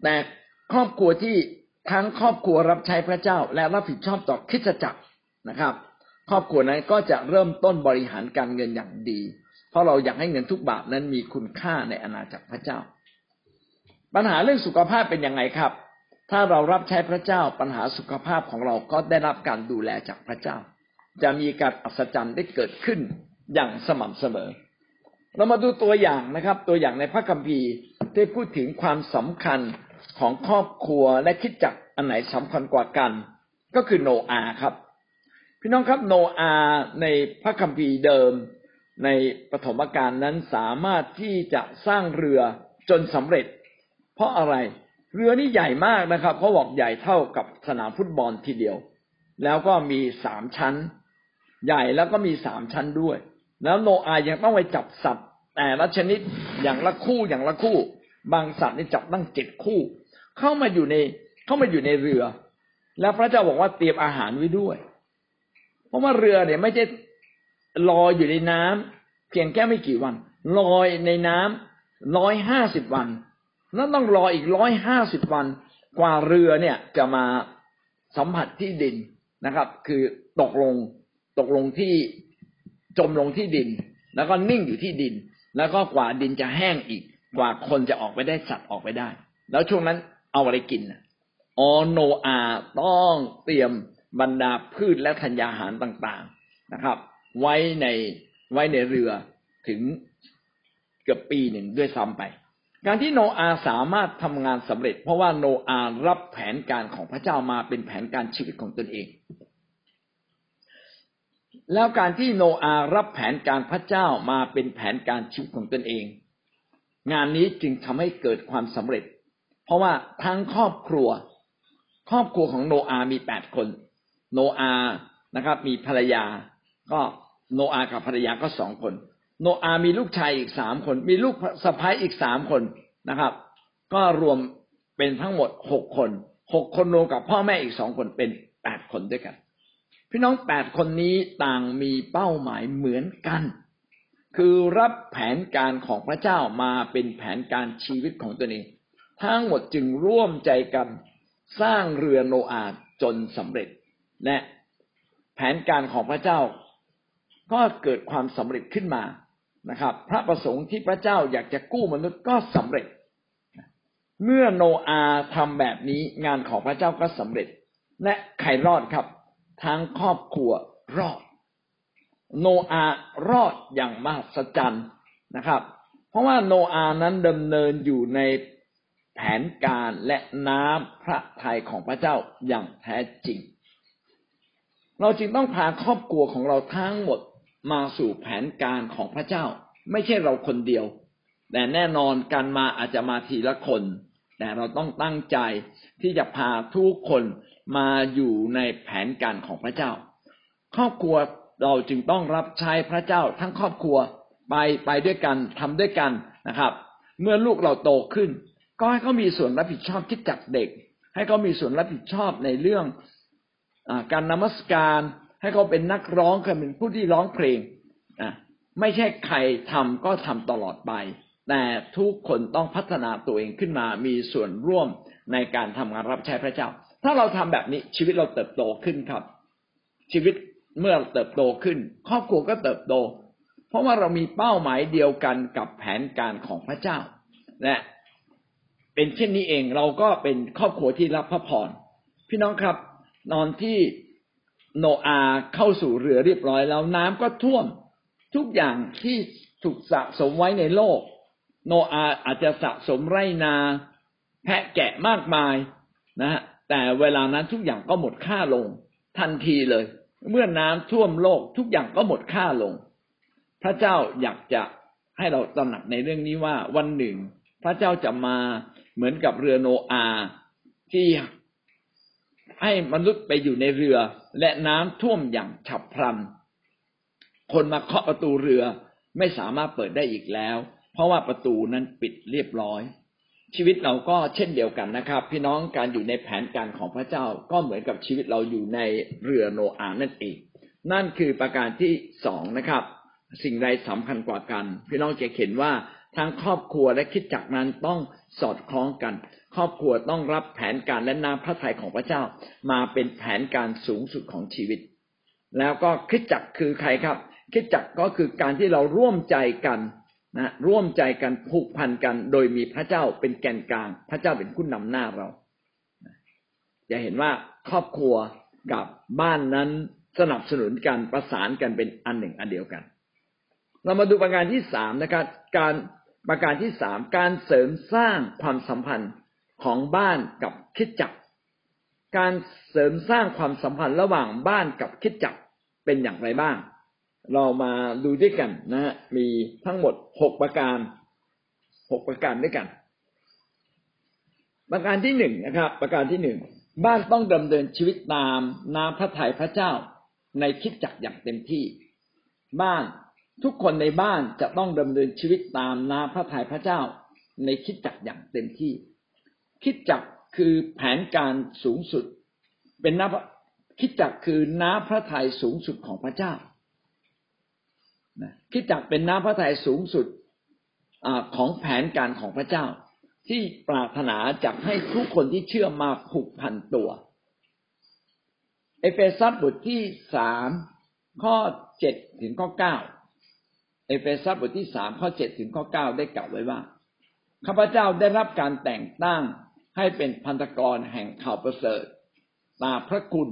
แต่ครอบครัวที่ทั้งครอบครัวรับใช้พระเจ้าและรับผิดชอบต่อคิดจักรนะครับ ครอบครัวนั้นก็จะเริ่มต้นบริหารการเงินอย่างดี เพราะเราอยากให้เงินทุกบาทนั้นมีคุณค่าในอาณาจักรพระเจ้า ปัญหาเรื่องสุขภาพเป็นยังไงครับ ถ้าเรารับใช้พระเจ้าปัญหาสุขภาพของเราก็ได้รับการดูแลจากพระเจ้า จะมีการอัศจรรย์ได้เกิดขึ้นอย่างสม่ำเสมอ เรามาดูตัวอย่างนะครับ ตัวอย่างในพระคัมภีร์ที่พูดถึงความสำคัญของครอบครัวและคิดจักอันไหนสำคัญกว่ากัน ก็คือโนอาครับ พี่น้องครับโนอาในพระคัมภีร์เดิมในปฐมกาลนั้นสามารถที่จะสร้างเรือจนสำเร็จ เพราะอะไร เรือนี่ใหญ่มากนะครับเขาบอกใหญ่เท่ากับสนามฟุตบอลทีเดียว แล้วก็มีสามชั้น ใหญ่แล้วก็มีสามชั้นด้วย แล้วโนอายังต้องไปจับสัตว์แต่ละชนิดอย่างละคู่อย่างละคู่ บางสัตว์นี่จับตั้งเจ็ดคู่ เข้ามาอยู่ในเข้ามาอยู่ในเรือ แล้วพระเจ้าบอกว่าเตรียมอาหารไว้ด้วย ราะว่าเรือเนี่ยไม่ใช่ลอยอยู่ในน้ำเพียงแค่ไม่กี่วันลอยในน้ำร้อยห้าสิบวันแล้วต้องรออีกร้อยห้าสิบวันกว่าเรือเนี่ยจะมาสัมผัสที่ดินนะครับ คือตกลงตกลงที่จมลงที่ดิน แล้วก็นิ่งอยู่ที่ดิน แล้วก็กว่าดินจะแห้งอีก กว่าคนจะออกไปได้สัตว์ออกไปได้ แล้วช่วงนั้นเอาอะไรกินอ๋อโนอาต้องเตรียม บรรดาพืชและธัญญาหารต่างๆนะครับ ไว้ในไว้ในเรือถึงเกือบปีหนึ่งด้วยซ้ำไป การที่โนอาสามารถทำงานสำเร็จ เพราะว่าโนอารับแผนการของพระเจ้ามาเป็นแผนการชีวิตของตนเอง แล้วการที่โนอารับแผนการพระเจ้ามาเป็นแผนการชีวิตของตนเอง งานนี้จึงทำให้เกิดความสำเร็จ เพราะว่าทั้งครอบครัว ครอบครัวของโนอามีแปดคน โนอานะครับ มีภรรยา ก็โนอากับภรรยาก็สองคน โนอามีลูกชายอีกสามคน มีลูกสะพ้ายอีกสามคนนะครับ ก็รวมเป็นทั้งหมดหกคนหกคนรวมกับพ่อแม่อีกสองคนเป็นแปดคนด้วยกัน พี่น้องแปดคนนี้ต่างมีเป้าหมายเหมือนกัน คือรับแผนการของพระเจ้ามาเป็นแผนการชีวิตของตัวเองทั้งหมดจึงร่วมใจกันสร้างเรือโนอาจนสำเร็จ และแผนการของพระเจ้าก็เกิดความสำเร็จขึ้นมานะครับ พระประสงค์ที่พระเจ้าอยากจะกู้มนุษย์ก็สำเร็จ เมื่อโนอาทำแบบนี้งานของพระเจ้าก็สำเร็จ และใครรอดครับทั้งครอบครัวรอด โนอารอดอย่างมหัศจรรย์นะครับ เพราะว่าโนอานั้นดำเนินอยู่ในแผนการและน้ำพระทัยของพระเจ้าอย่างแท้จริง เราจึงต้องพาครอบครัวของเราทั้งหมดมาสู่แผนการของพระเจ้า ไม่ใช่เราคนเดียว แต่แน่นอนการมาอาจจะมาทีละคน แต่เราต้องตั้งใจที่จะพาทุกคนมาอยู่ในแผนการของพระเจ้า ครอบครัวเราจึงต้องรับใช้พระเจ้า ทั้งครอบครัวไปไปด้วยกันทำด้วยกันนะครับ เมื่อลูกเราโตขึ้น ก็ให้เขามีส่วนรับผิดชอบคิดจักเด็ก ให้เขามีส่วนรับผิดชอบในเรื่อง การนมัสการให้เขาเป็นนักร้องเขาเป็นผู้ที่ร้องเพลงไม่ใช่ใครทำก็ทำตลอดไป แต่ทุกคนต้องพัฒนาตัวเองขึ้นมา มีส่วนร่วมในการทำงานรับใช้พระเจ้า ถ้าเราทำแบบนี้ชีวิตเราเติบโตขึ้นครับ ชีวิตเมื่อเติบโตขึ้น ครอบครัวก็เติบโต เพราะว่าเรามีเป้าหมายเดียวกันกับแผนการของพระเจ้าและเป็นเช่นนี้เองเราก็เป็นครอบครัวที่รับพระพรพี่น้องครับ นอนที่โนอาเข้าสู่เรือเรียบร้อยแล้วน้ำก็ท่วมทุกอย่างที่ถูกสะสมไว้ในโลก โนอาอาจจะสะสมไรนาแพะแกะมากมายนะฮะแต่เวลานั้นทุกอย่างก็หมดค่าลง ทันทีเลย เมื่อน้ำท่วมโลก ทุกอย่างก็หมดค่าลง พระเจ้าอยากจะให้เราตระหนักในเรื่องนี้ว่าวันหนึ่ง พระเจ้าจะมาเหมือนกับเรือโนอาที่ ให้มนุษย์ไปอยู่ในเรือ และน้ำท่วมอย่างฉับพลัน คนมาเคาะประตูเรือไม่สามารถเปิดได้อีกแล้ว เพราะว่าประตูนั้นปิดเรียบร้อย ชีวิตเราก็เช่นเดียวกันนะครับ พี่น้องการอยู่ในแผนการของพระเจ้าก็เหมือนกับชีวิตเราอยู่ในเรือโนอาห์นั่นเอง นั่นคือประการที่สองนะครับ สิ่งใดสำคัญกว่ากัน พี่น้องจะเห็นว่าทั้งครอบครัวและคิดจักนั้นต้องสอดคล้องกัน ครอบครัวต้องรับแผนการและน้ำพระทัยของพระเจ้า มาเป็นแผนการสูงสุดของชีวิต แล้วก็คิดจักคือใครครับ คิดจักก็คือการที่เราร่วมใจกันนะร่วมใจกันผูกพันกัน โดยมีพระเจ้าเป็นแกนกลาง พระเจ้าเป็นผู้นำหน้าเรา จะเห็นว่าครอบครัวกับบ้านนั้นสนับสนุนกันประสานกันเป็นอันหนึ่งอันเดียวกัน เรามาดูประการที่สามนะครับ การประการที่สามการเสริมสร้างความสัมพันธ์ ของบ้านกับคิดจักการเสริมสร้างความสัมพันธ์ระหว่างบ้านกับคิดจักเป็นอย่างไรบ้าง เรามาดูด้วยกันนะฮะมีทั้งหมดหกประการหกประการด้วยกัน ประการที่หนึ่งนะครับ ประการที่หนึ่งบ้านต้องดำเนินชีวิตตามนาพระทัยพระเจ้าในคิดจักอย่างเต็มที่ บ้านทุกคนในบ้านจะต้องดำเนินชีวิตตามนาพระทัยพระเจ้าในคิดจักอย่างเต็มที่ คิดจักคือแผนการสูงสุด เป็นน้ำคิดจักคือน้ำพระทัยสูงสุดของพระเจ้าคิดจักเป็นน้ำพระทัยสูงสุดอของแผนการของพระเจ้า ที่ปรารถนาจะให้ทุกคนที่เชื่อมาผูกพันตัว เอเฟซัสบทที่สามข้อเจ็ดถึงข้อเก้าเอเฟซัสบทที่สามข้อเจ็ดถึงข้อเก้าได้กล่าวไว้ว่าข้าพเจ้าได้รับการแต่งตั้ง ให้เป็นพันธกรแห่งข่าวประเสริฐตามพระคุณ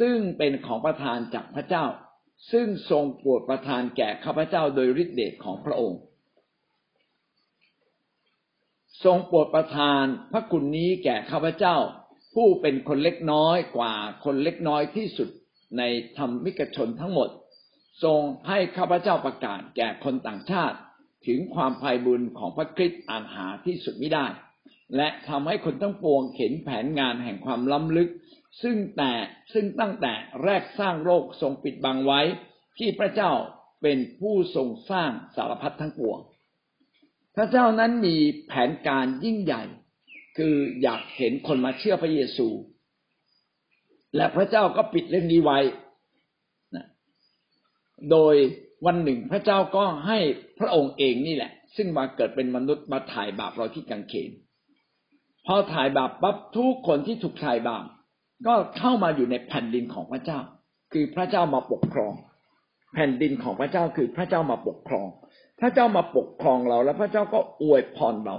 ซึ่งเป็นของประทานจากพระเจ้า ซึ่งทรงโปรดประทานแก่ข้าพเจ้าโดยฤทธิเดชของพระองค์ ทรงโปรดประทานพระคุณนี้แก่ข้าพเจ้า ผู้เป็นคนเล็กน้อยกว่าคนเล็กน้อยที่สุดในธรรมิกชนทั้งหมด ทรงให้ข้าพเจ้าประกาศแก่คนต่างชาติ ถึงความภัยบุญของพระคริสต์อ่านหาที่สุดไม่ได้ และทำให้คนทั้งปวงเห็นแผนงานแห่งความล้ำลึก ซึ่งแต่ซึ่งตั้งแต่แรกสร้างโลกทรงปิดบังไว้ ที่พระเจ้าเป็นผู้ทรงสร้างสารพัดทั้งปวง พระเจ้านั้นมีแผนการยิ่งใหญ่ คืออยากเห็นคนมาเชื่อพระเยซู และพระเจ้าก็ปิดเรื่องนี้ไว้นะโดยวันหนึ่งพระเจ้าก็ให้พระองค์เองนี่แหละ ซึ่งมาเกิดเป็นมนุษย์มาถ่ายบาปเราที่กังเขน อถ่ายบาปปั๊บทุกคนที่ถูกถ่ายบาปก็เข้ามาอยู่ในแผ่นดินของพระเจ้า คือพระเจ้ามาปกครอง แผ่นดินของพระเจ้าคือพระเจ้ามาปกครอง พระเจ้ามาปกครองเรา แล้วพระเจ้าก็อวยพรเรา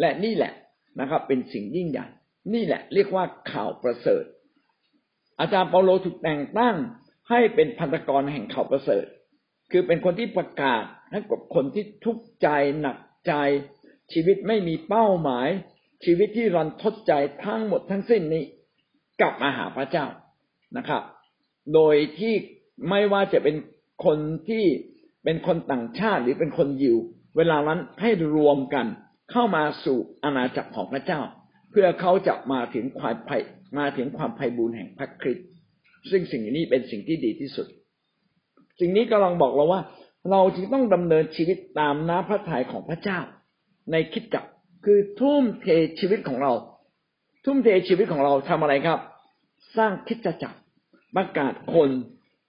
และนี่แหละนะครับ เป็นสิ่งยิ่งใหญ่ นี่แหละ เรียกว่าข่าวประเสริฐ อาจารย์เปาโลถูกแต่งตั้งให้เป็นพันธกรแห่งข่าวประเสริฐ คือเป็นคนที่ประกาศให้กับคนที่ทุกข์ใจหนักใจ ชีวิตไม่มีเป้าหมาย ชีวิตที่รันทดใจทั้งหมดทั้งสิ้นนี้ กลับมาหาพระเจ้านะครับ โดยที่ไม่ว่าจะเป็นคนที่เป็นคนต่างชาติหรือเป็นคนยิว เวลานั้นให้รวมกันเข้ามาสู่อาณาจักรของพระเจ้า เพื่อเขาจะมาถึงความไผ่มาถึงความไพ่บูรณ์แห่งพระคริสต์ซึ่งสิ่งนี้เป็นสิ่งที่ดีที่สุด สิ่งนี้กำลังบอกเราว่า เราจึงต้องดำเนินชีวิตตามน้ำพระทัยของพระเจ้า ในคิดจักร คือทุ่มเทชีวิตของเรา ทุ่มเทชีวิตของเราทำอะไรครับ สร้างคิดจักรประกาศคน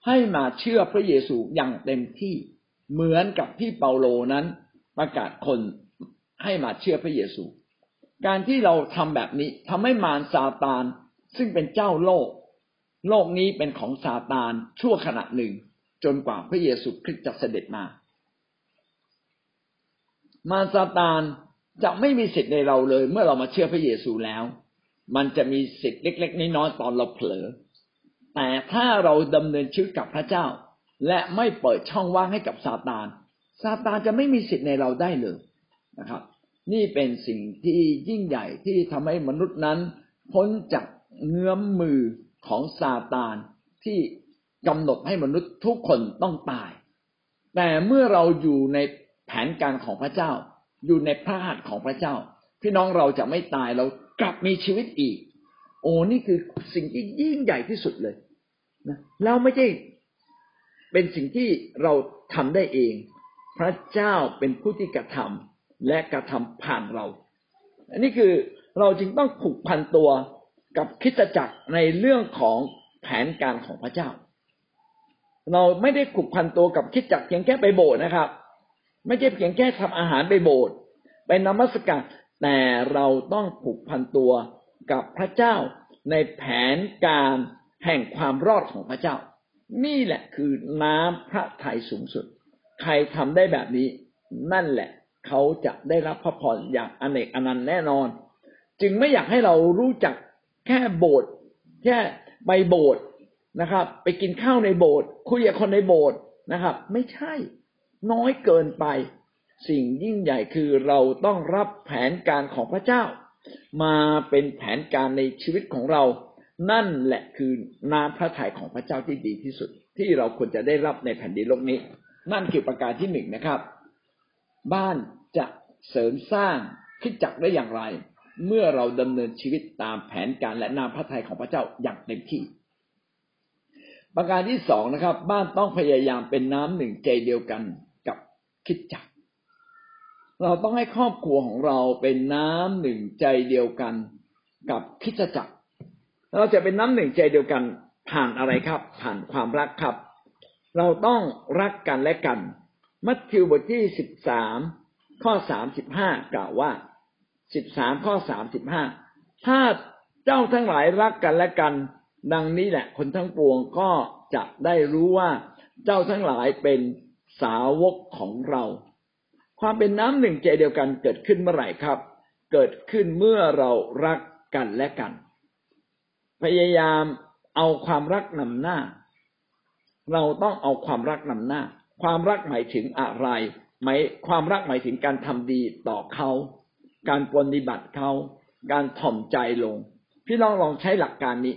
ให้มาเชื่อพระเยซูอย่างเต็มที่เหมือนกับที่เปาโลนั้น ประกาศคนให้มาเชื่อพระเยซู การที่เราทำแบบนี้ทำให้มารซาตานซึ่งเป็นเจ้าโลก โลกนี้เป็นของซาตานชั่วขณะหนึ่ง จนกว่าพระเยซูคริสต์จะเสด็จมา มารซาตาน จะไม่มีสิทธิ์ในเราเลย เมื่อเรามาเชื่อพระเยซูแล้ว มันจะมีสิทธิ์เล็ก ๆน้อยๆตอนเราเผลอ แต่ถ้าเราดำเนินชีวิตกับพระเจ้า และไม่เปิดช่องว่างให้กับซาตานซาตานจะไม่มีสิทธิ์ในเราได้เลยนะครับ นี่เป็นสิ่งที่ยิ่งใหญ่ที่ทำให้มนุษย์นั้น พ้นจากเงื้อมมือของซาตานที่กำหนดให้มนุษย์ทุกคนต้องตาย แต่เมื่อเราอยู่ในแผนการของพระเจ้า อยู่ในพระหัตถ์ของพระเจ้า พี่น้องเราจะไม่ตายเรากลับมีชีวิตอีก โอ้นี่คือสิ่งที่ยิ่งใหญ่ที่สุดเลยนะเราไม่ใช่เป็นสิ่งที่เราทำได้เอง พระเจ้าเป็นผู้ที่กระทำและกระทำผ่านเรา อันนี้คือเราจึงต้องผูกพันตัวกับคิดจักรในเรื่องของแผนการของพระเจ้า เราไม่ได้ผูกพันตัวกับคิดจักรเพียงแค่ไปโบสถ์นะครับ ไม่ใช่เพียงแค่ทำอาหารไปโบสถ์ไปนมัสการแต่เราต้องผูกพันตัวกับพระเจ้าในแผนการแห่งความรอดของพระเจ้า นี่แหละคือน้ำพระทัยสูงสุด ใครทำได้แบบนี้ นั่นแหละเขาจะได้รับพระพรอย่างอเนกอนันต์แน่นอน จึงไม่อยากให้เรารู้จักแค่โบสถ์แค่ไปโบสถ์นะครับ ไปกินข้าวในโบสถ์คุยกับคนในโบสถ์นะครับ ไม่ใช่ น้อยเกินไป สิ่งยิ่งใหญ่คือเราต้องรับแผนการของพระเจ้า มาเป็นแผนการในชีวิตของเรา นั่นแหละคือน้ำพระทัยของพระเจ้าที่ดีที่สุด ที่เราควรจะได้รับในแผ่นดินโลกนี้ นั่นคือประการที่หนึ่งนะครับ บ้านจะเสริมสร้างคิดจักได้อย่างไร เมื่อเราดำเนินชีวิตตามแผนการและนามพระทัยของพระเจ้าอย่างเต็มที่ ประการที่สองนะครับ บ้านต้องพยายามเป็นน้ำหนึ่งใจเดียวกัน คิดจัก เราต้องให้ครอบครัวของเราเป็นน้ำหนึ่งใจเดียวกันกับคิดจักร เราจะเป็นน้ำหนึ่งใจเดียวกันผ่านอะไรครับ ผ่านความรักครับ เราต้องรักกันและกัน มัทธิวบทที่สิบสามข้อสามสิบห้ากล่าวว่าสิบสามข้อสามสิบห้าถ้าเจ้าทั้งหลายรักกันและกัน ดังนี้แหละ คนทั้งปวงก็จะได้รู้ว่าเจ้าทั้งหลายเป็น สาวกของเรา ความเป็นน้ำหนึ่งใจเดียวกันเกิดขึ้นเมื่อไหร่ครับ เกิดขึ้นเมื่อเรารักกันและกัน พยายามเอาความรักนำหน้า เราต้องเอาความรักนำหน้า ความรักหมายถึงอะไรหมายความรักหมายถึงการทำดีต่อเขา การปฏิบัติเขาการถ่อมใจลง พี่น้องลองใช้หลักการนี้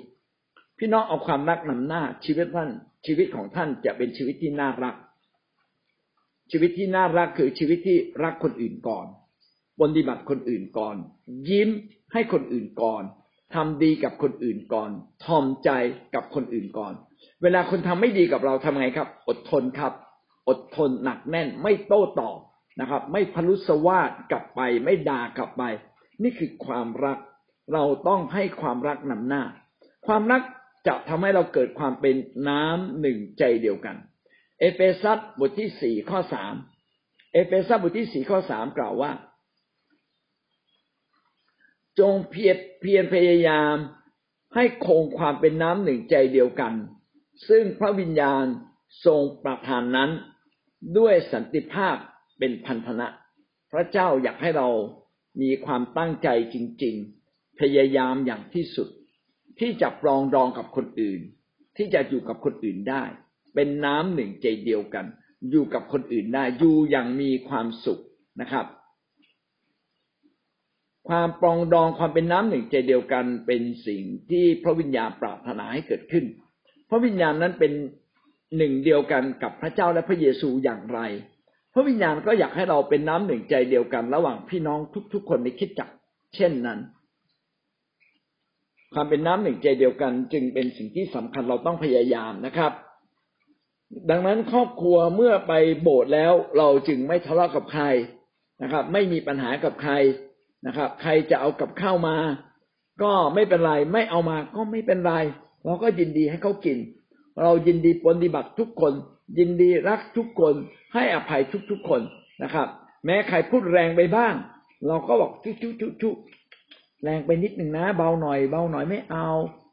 พี่น้องเอาความรักนำหน้าชีวิตท่านชีวิตของท่านจะเป็นชีวิตที่น่ารัก ชีวิตที่น่ารักคือชีวิตที่รักคนอื่นก่อนปฏิบัติคนอื่นก่อน ยิ้มให้คนอื่นก่อนทำดีกับคนอื่นก่อนทอมใจกับคนอื่นก่อน เวลาคนทำไม่ดีกับเราทำไงครับ อดทนครับ อดทนหนักแน่น ไม่โต้ตอบนะครับ ไม่พลุสวาดกลับไป ไม่ด่ากลับไป นี่คือความรัก เราต้องให้ความรักนำหน้า ความรักจะทำให้เราเกิดความเป็นน้ำหนึ่งใจเดียวกัน เอเฟซัสบทที่สี่ข้อสามเอเฟซัสบทที่สี่ข้อสามกล่าวว่า จงเพียรเพียรพยายามให้คงความเป็นน้ำหนึ่งใจเดียวกัน ซึ่งพระวิญญาณทรงประทานนั้น ด้วยสันติภาพเป็นพันธนะ พระเจ้าอยากให้เรามีความตั้งใจจริง ๆ พยายามอย่างที่สุด ที่จะปรองดองกับคนอื่น ที่จะอยู่กับคนอื่นได้ เป็นน้ำหนึ่งใจเดียวกัน อยู่กับคนอื่นได้อยู่อย่างมีความสุขนะครับ ความปรองดองความเป็นน้ำหนึ่งใจเดียวกันเป็นสิ่งที่พระวิญญาณปรารถนาให้เกิดขึ้น พระวิญญาณนั้นเป็นหนึ่งเดียวกันกับพระเจ้าและพระเยซูอย่างไร พระวิญญาณก็อยากให้เราเป็นน้ำหนึ่งใจเดียวกัน ระหว่างพี่น้องทุก ๆ คนในคิดจักเช่นนั้น ความเป็นน้ำหนึ่งใจเดียวกัน จึงเป็นสิ่งที่สำคัญเราต้องพยายามนะครับ ดังนั้นครอบครัวเมื่อไปโบสถ์แล้วเราจึงไม่ทะเลาะกับใครนะครับ ไม่มีปัญหากับใครนะครับ ใครจะเอากับข้าวมา ก็ไม่เป็นไรไม่เอามาก็ไม่เป็นไรเราก็ยินดีให้เขากิน เรายินดีปฏิบัติทุกคน ยินดีรักทุกคนให้อภัยทุกๆคนนะครับ แม้ใครพูดแรงไปบ้าง เราก็บอกชุชุชุชุแรงไปนิดหนึ่งนะ เบาหน่อย เบาหน่อยไม่เอา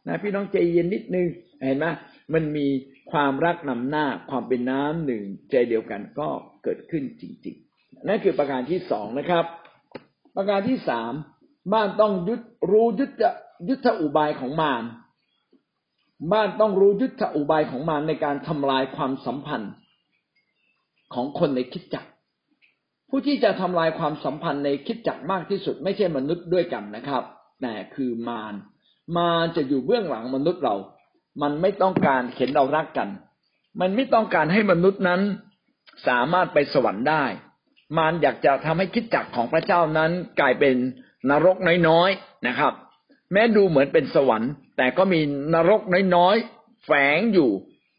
นะพี่น้องใจเย็นนิดนึงเห็นไหมมันมี ความรักนำหน้าความเป็นน้ำหนึ่งใจเดียวกันก็เกิดขึ้นจริงๆ นั่นคือประการที่สองนะครับ ประการที่สามบ้านต้องยุดรู้ยุทธยุทธอุบายของมารบ้านต้องรู้ยุทธอุบายของมารในการทำลายความสัมพันธ์ของคนในคิดจักร ผู้ที่จะทำลายความสัมพันธ์ในคิดจักรมากที่สุด ไม่ใช่มนุษย์ด้วยกันนะครับแต่คือมารมารจะอยู่เบื้องหลังมนุษย์เรา มันไม่ต้องการเห็นเรารักกัน มันไม่ต้องการให้มนุษย์นั้นสามารถไปสวรรค์ได้มารอยากจะทำให้คิดจักของพระเจ้านั้นกลายเป็นนรกน้อยๆนะครับ แม้ดูเหมือนเป็นสวรรค์ แต่ก็มีนรกน้อยๆแฝงอยู่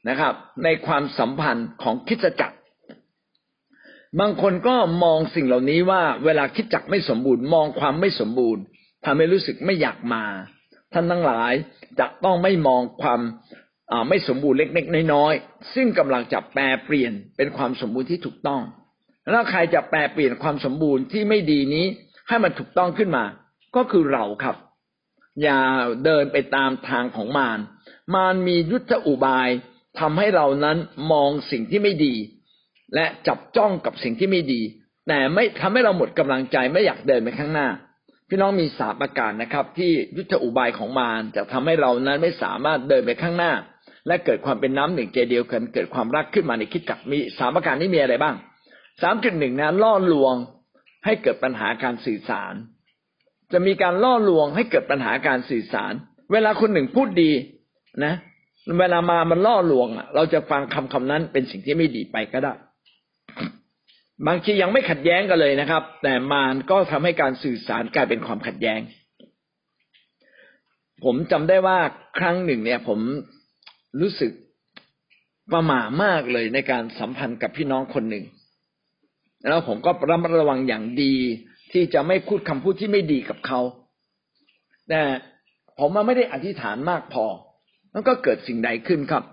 นะครับ ในความสัมพันธ์ของคิดจักรบางคนก็มองสิ่งเหล่านี้ว่าเวลาคิดจักไม่สมบูรณ์ มองความไม่สมบูรณ์ทำให้รู้สึกไม่อยากมา ท่านทั้งหลายจะต้องไม่มองความไม่สมบูรณ์เล็กๆน้อยๆซึ่งกำลังจะแปลเปลี่ยนเป็นความสมบูรณ์ที่ถูกต้องแล้วใครจะแปลเปลี่ยนความสมบูรณ์ที่ไม่ดีนี้ให้มันถูกต้องขึ้นมา ก็คือเราครับ อย่าเดินไปตามทางของมารมารมียุทธอุบายทำให้เรานั้นมองสิ่งที่ไม่ดี และจับจ้องกับสิ่งที่ไม่ดี แต่ไม่ทำให้เราหมดกำลังใจไม่อยากเดินไปข้างหน้า พี่น้องมีสามประการนะครับ ที่ยุทธอุบายของมารจะทำให้เรานั้นไม่สามารถเดินไปข้างหน้า และเกิดความเป็นน้ำหนึ่งใจเดียวกันเกิดความรักขึ้นมาในคิดจักมีสามประการนี้มีอะไรบ้างสามจุดหนึ่งนะล่อลวงให้เกิดปัญหาการสื่อสาร จะมีการล่อลวงให้เกิดปัญหาการสื่อสาร เวลาคนหนึ่งพูดดีนะ เวลามามันล่อลวงอะเราจะฟังคำคำนั้นเป็นสิ่งที่ไม่ดีไปก็ได้ บางทียังไม่ขัดแย้งกันเลยนะครับ แต่มารก็ทำให้การสื่อสารกลายเป็นความขัดแย้ง ผมจำได้ว่าครั้งหนึ่งเนี่ย ผมรู้สึกประหม่ามากเลยในการสัมพันธ์กับพี่น้องคนหนึ่ง แล้วผมก็ระมัดระวังอย่างดีที่จะไม่พูดคำพูดที่ไม่ดีกับเขา แต่ผมมาไม่ได้อธิษฐานมากพอมันก็เกิดสิ่งใดขึ้นครับ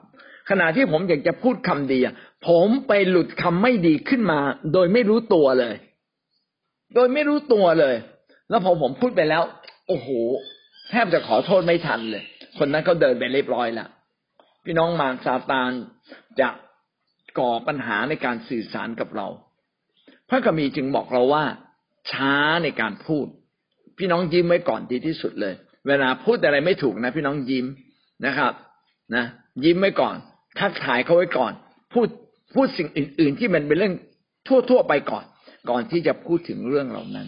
ขณะที่ผมอยากจะพูดคำดี ผมไปหลุดคำไม่ดีขึ้นมา โดยไม่รู้ตัวเลย โดยไม่รู้ตัวเลย แล้วพอผมพูดไปแล้ว โอ้โห แทบจะขอโทษไม่ทันเลย คนนั้นเขาเดินไปเรียบร้อยล้วพี่น้องมารซาตานจะก่อปัญหาในการสื่อสารกับเรา พระกัมีจึงบอกเราว่า ช้าในการพูด พี่น้องยิ้มไว้ก่อนดีที่สุดเลย เวลาพูดอะไรไม่ถูกนะ พี่น้องยิ้มนะครับ นะ ยิ้มไว้ก่อน ทักทายเขาไว้ก่อน พูด พูดสิ่งอื่น ๆ ที่มันเป็นเรื่องทั่ว ๆ ไปก่อน ก่อนที่จะพูดถึงเรื่องเหล่านั้น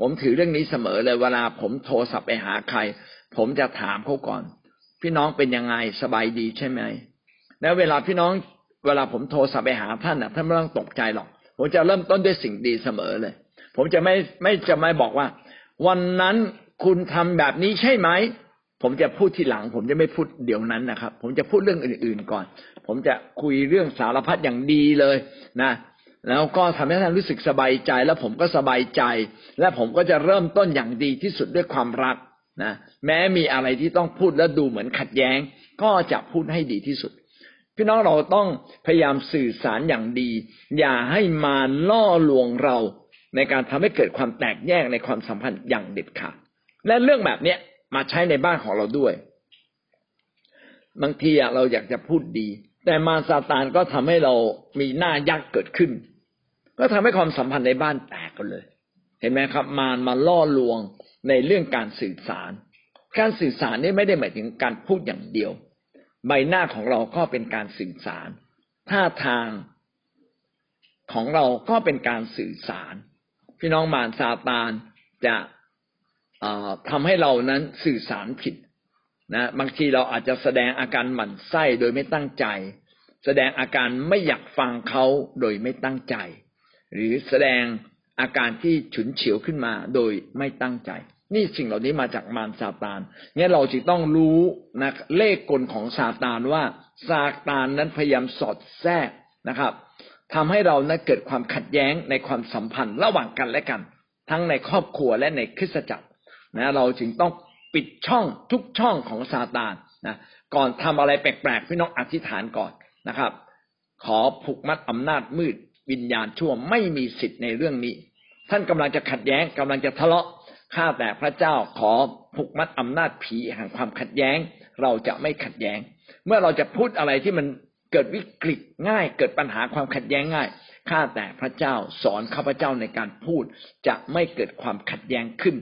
ผมถือเรื่องนี้เสมอเลยเวลาผมโทรศัพท์ไปหาใคร ผมจะถามเขาก่อน พี่น้องเป็นยังไงสบายดีใช่ไหมแล้วเวลาพี่น้องเวลาผมโทรศัพท์ไปหาท่านน่ะท่านไม่ต้องตกใจหรอก ผมจะเริ่มต้นด้วยสิ่งดีเสมอเลย ผมจะไม่ไม่จะไม่บอกว่า วันนั้นคุณทำแบบนี้ใช่ไหม ผมจะพูดทีหลัง ผมจะไม่พูดเดี๋ยวนั้นนะครับ ผมจะพูดเรื่องอื่น ๆก่อน ผมจะคุยเรื่องสารพัดอย่างดีเลยนะ แล้วก็ทำให้ท่านรู้สึกสบายใจ แล้วผมก็สบายใจ และผมก็จะเริ่มต้นอย่างดีที่สุดด้วยความรักนะแม้มีอะไรที่ต้องพูดแล้วดูเหมือนขัดแย้ง ก็จะพูดให้ดีที่สุด พี่น้องเราต้องพยายามสื่อสารอย่างดี อย่าให้มาล่อลวงเรา ในการทำให้เกิดความแตกแยกในความสัมพันธ์อย่างเด็ดขาดและเรื่องแบบเนี้ย มาใช้ในบ้านของเราด้วย บางทีเราอยากจะพูดดี แต่มาซาตานก็ทำให้เรามีหน้ายักษ์เกิดขึ้น ก็ทำให้ความสัมพันธ์ในบ้านแตกกันเลย เห็นไหมครับ มารมาล่อลวงในเรื่องการสื่อสาร การสื่อสารนี่ไม่ได้หมายถึงการพูดอย่างเดียว ใบหน้าของเราก็เป็นการสื่อสาร ท่าทางของเราก็เป็นการสื่อสาร พี่น้องมารซาตานจะ ทำให้เรานั้นสื่อสารผิดนะบางทีเราอาจจะแสดงอาการหมั่นไส้โดยไม่ตั้งใจ แสดงอาการไม่อยากฟังเขาโดยไม่ตั้งใจ หรือแสดงอาการที่ฉุนเฉียวขึ้นมาโดยไม่ตั้งใจ นี่สิ่งเหล่านี้มาจากมารซาตานเนี่ยเราจึงต้องรู้นะเลขกลของซาตานว่าซาตานนั้นพยายามสอดแทรกนะครับทำให้เรานั้นเกิดความขัดแย้งในความสัมพันธ์ระหว่างกันและกัน ทั้งในครอบครัวและในคริสตจักร นะเราจึงต้องปิดช่องทุกช่องของซาตานนะก่อนทำอะไรแปลกๆพี่น้องอธิษฐานก่อนนะครับ ขอผูกมัดอำนาจมืดวิญญาณชั่วไม่มีสิทธิ์ในเรื่องนี้ ท่านกำลังจะขัดแย้งกำลังจะทะเลาะข้าแต่พระเจ้าขอผูกมัดอำนาจผีแห่งความขัดแย้ง เราจะไม่ขัดแย้ง เมื่อเราจะพูดอะไรที่มันเกิดวิกฤตง่าย เกิดปัญหาความขัดแย้งง่ายข้าแต่พระเจ้าสอนข้าพเจ้าในการพูดจะไม่เกิดความขัดแย้งขึ้น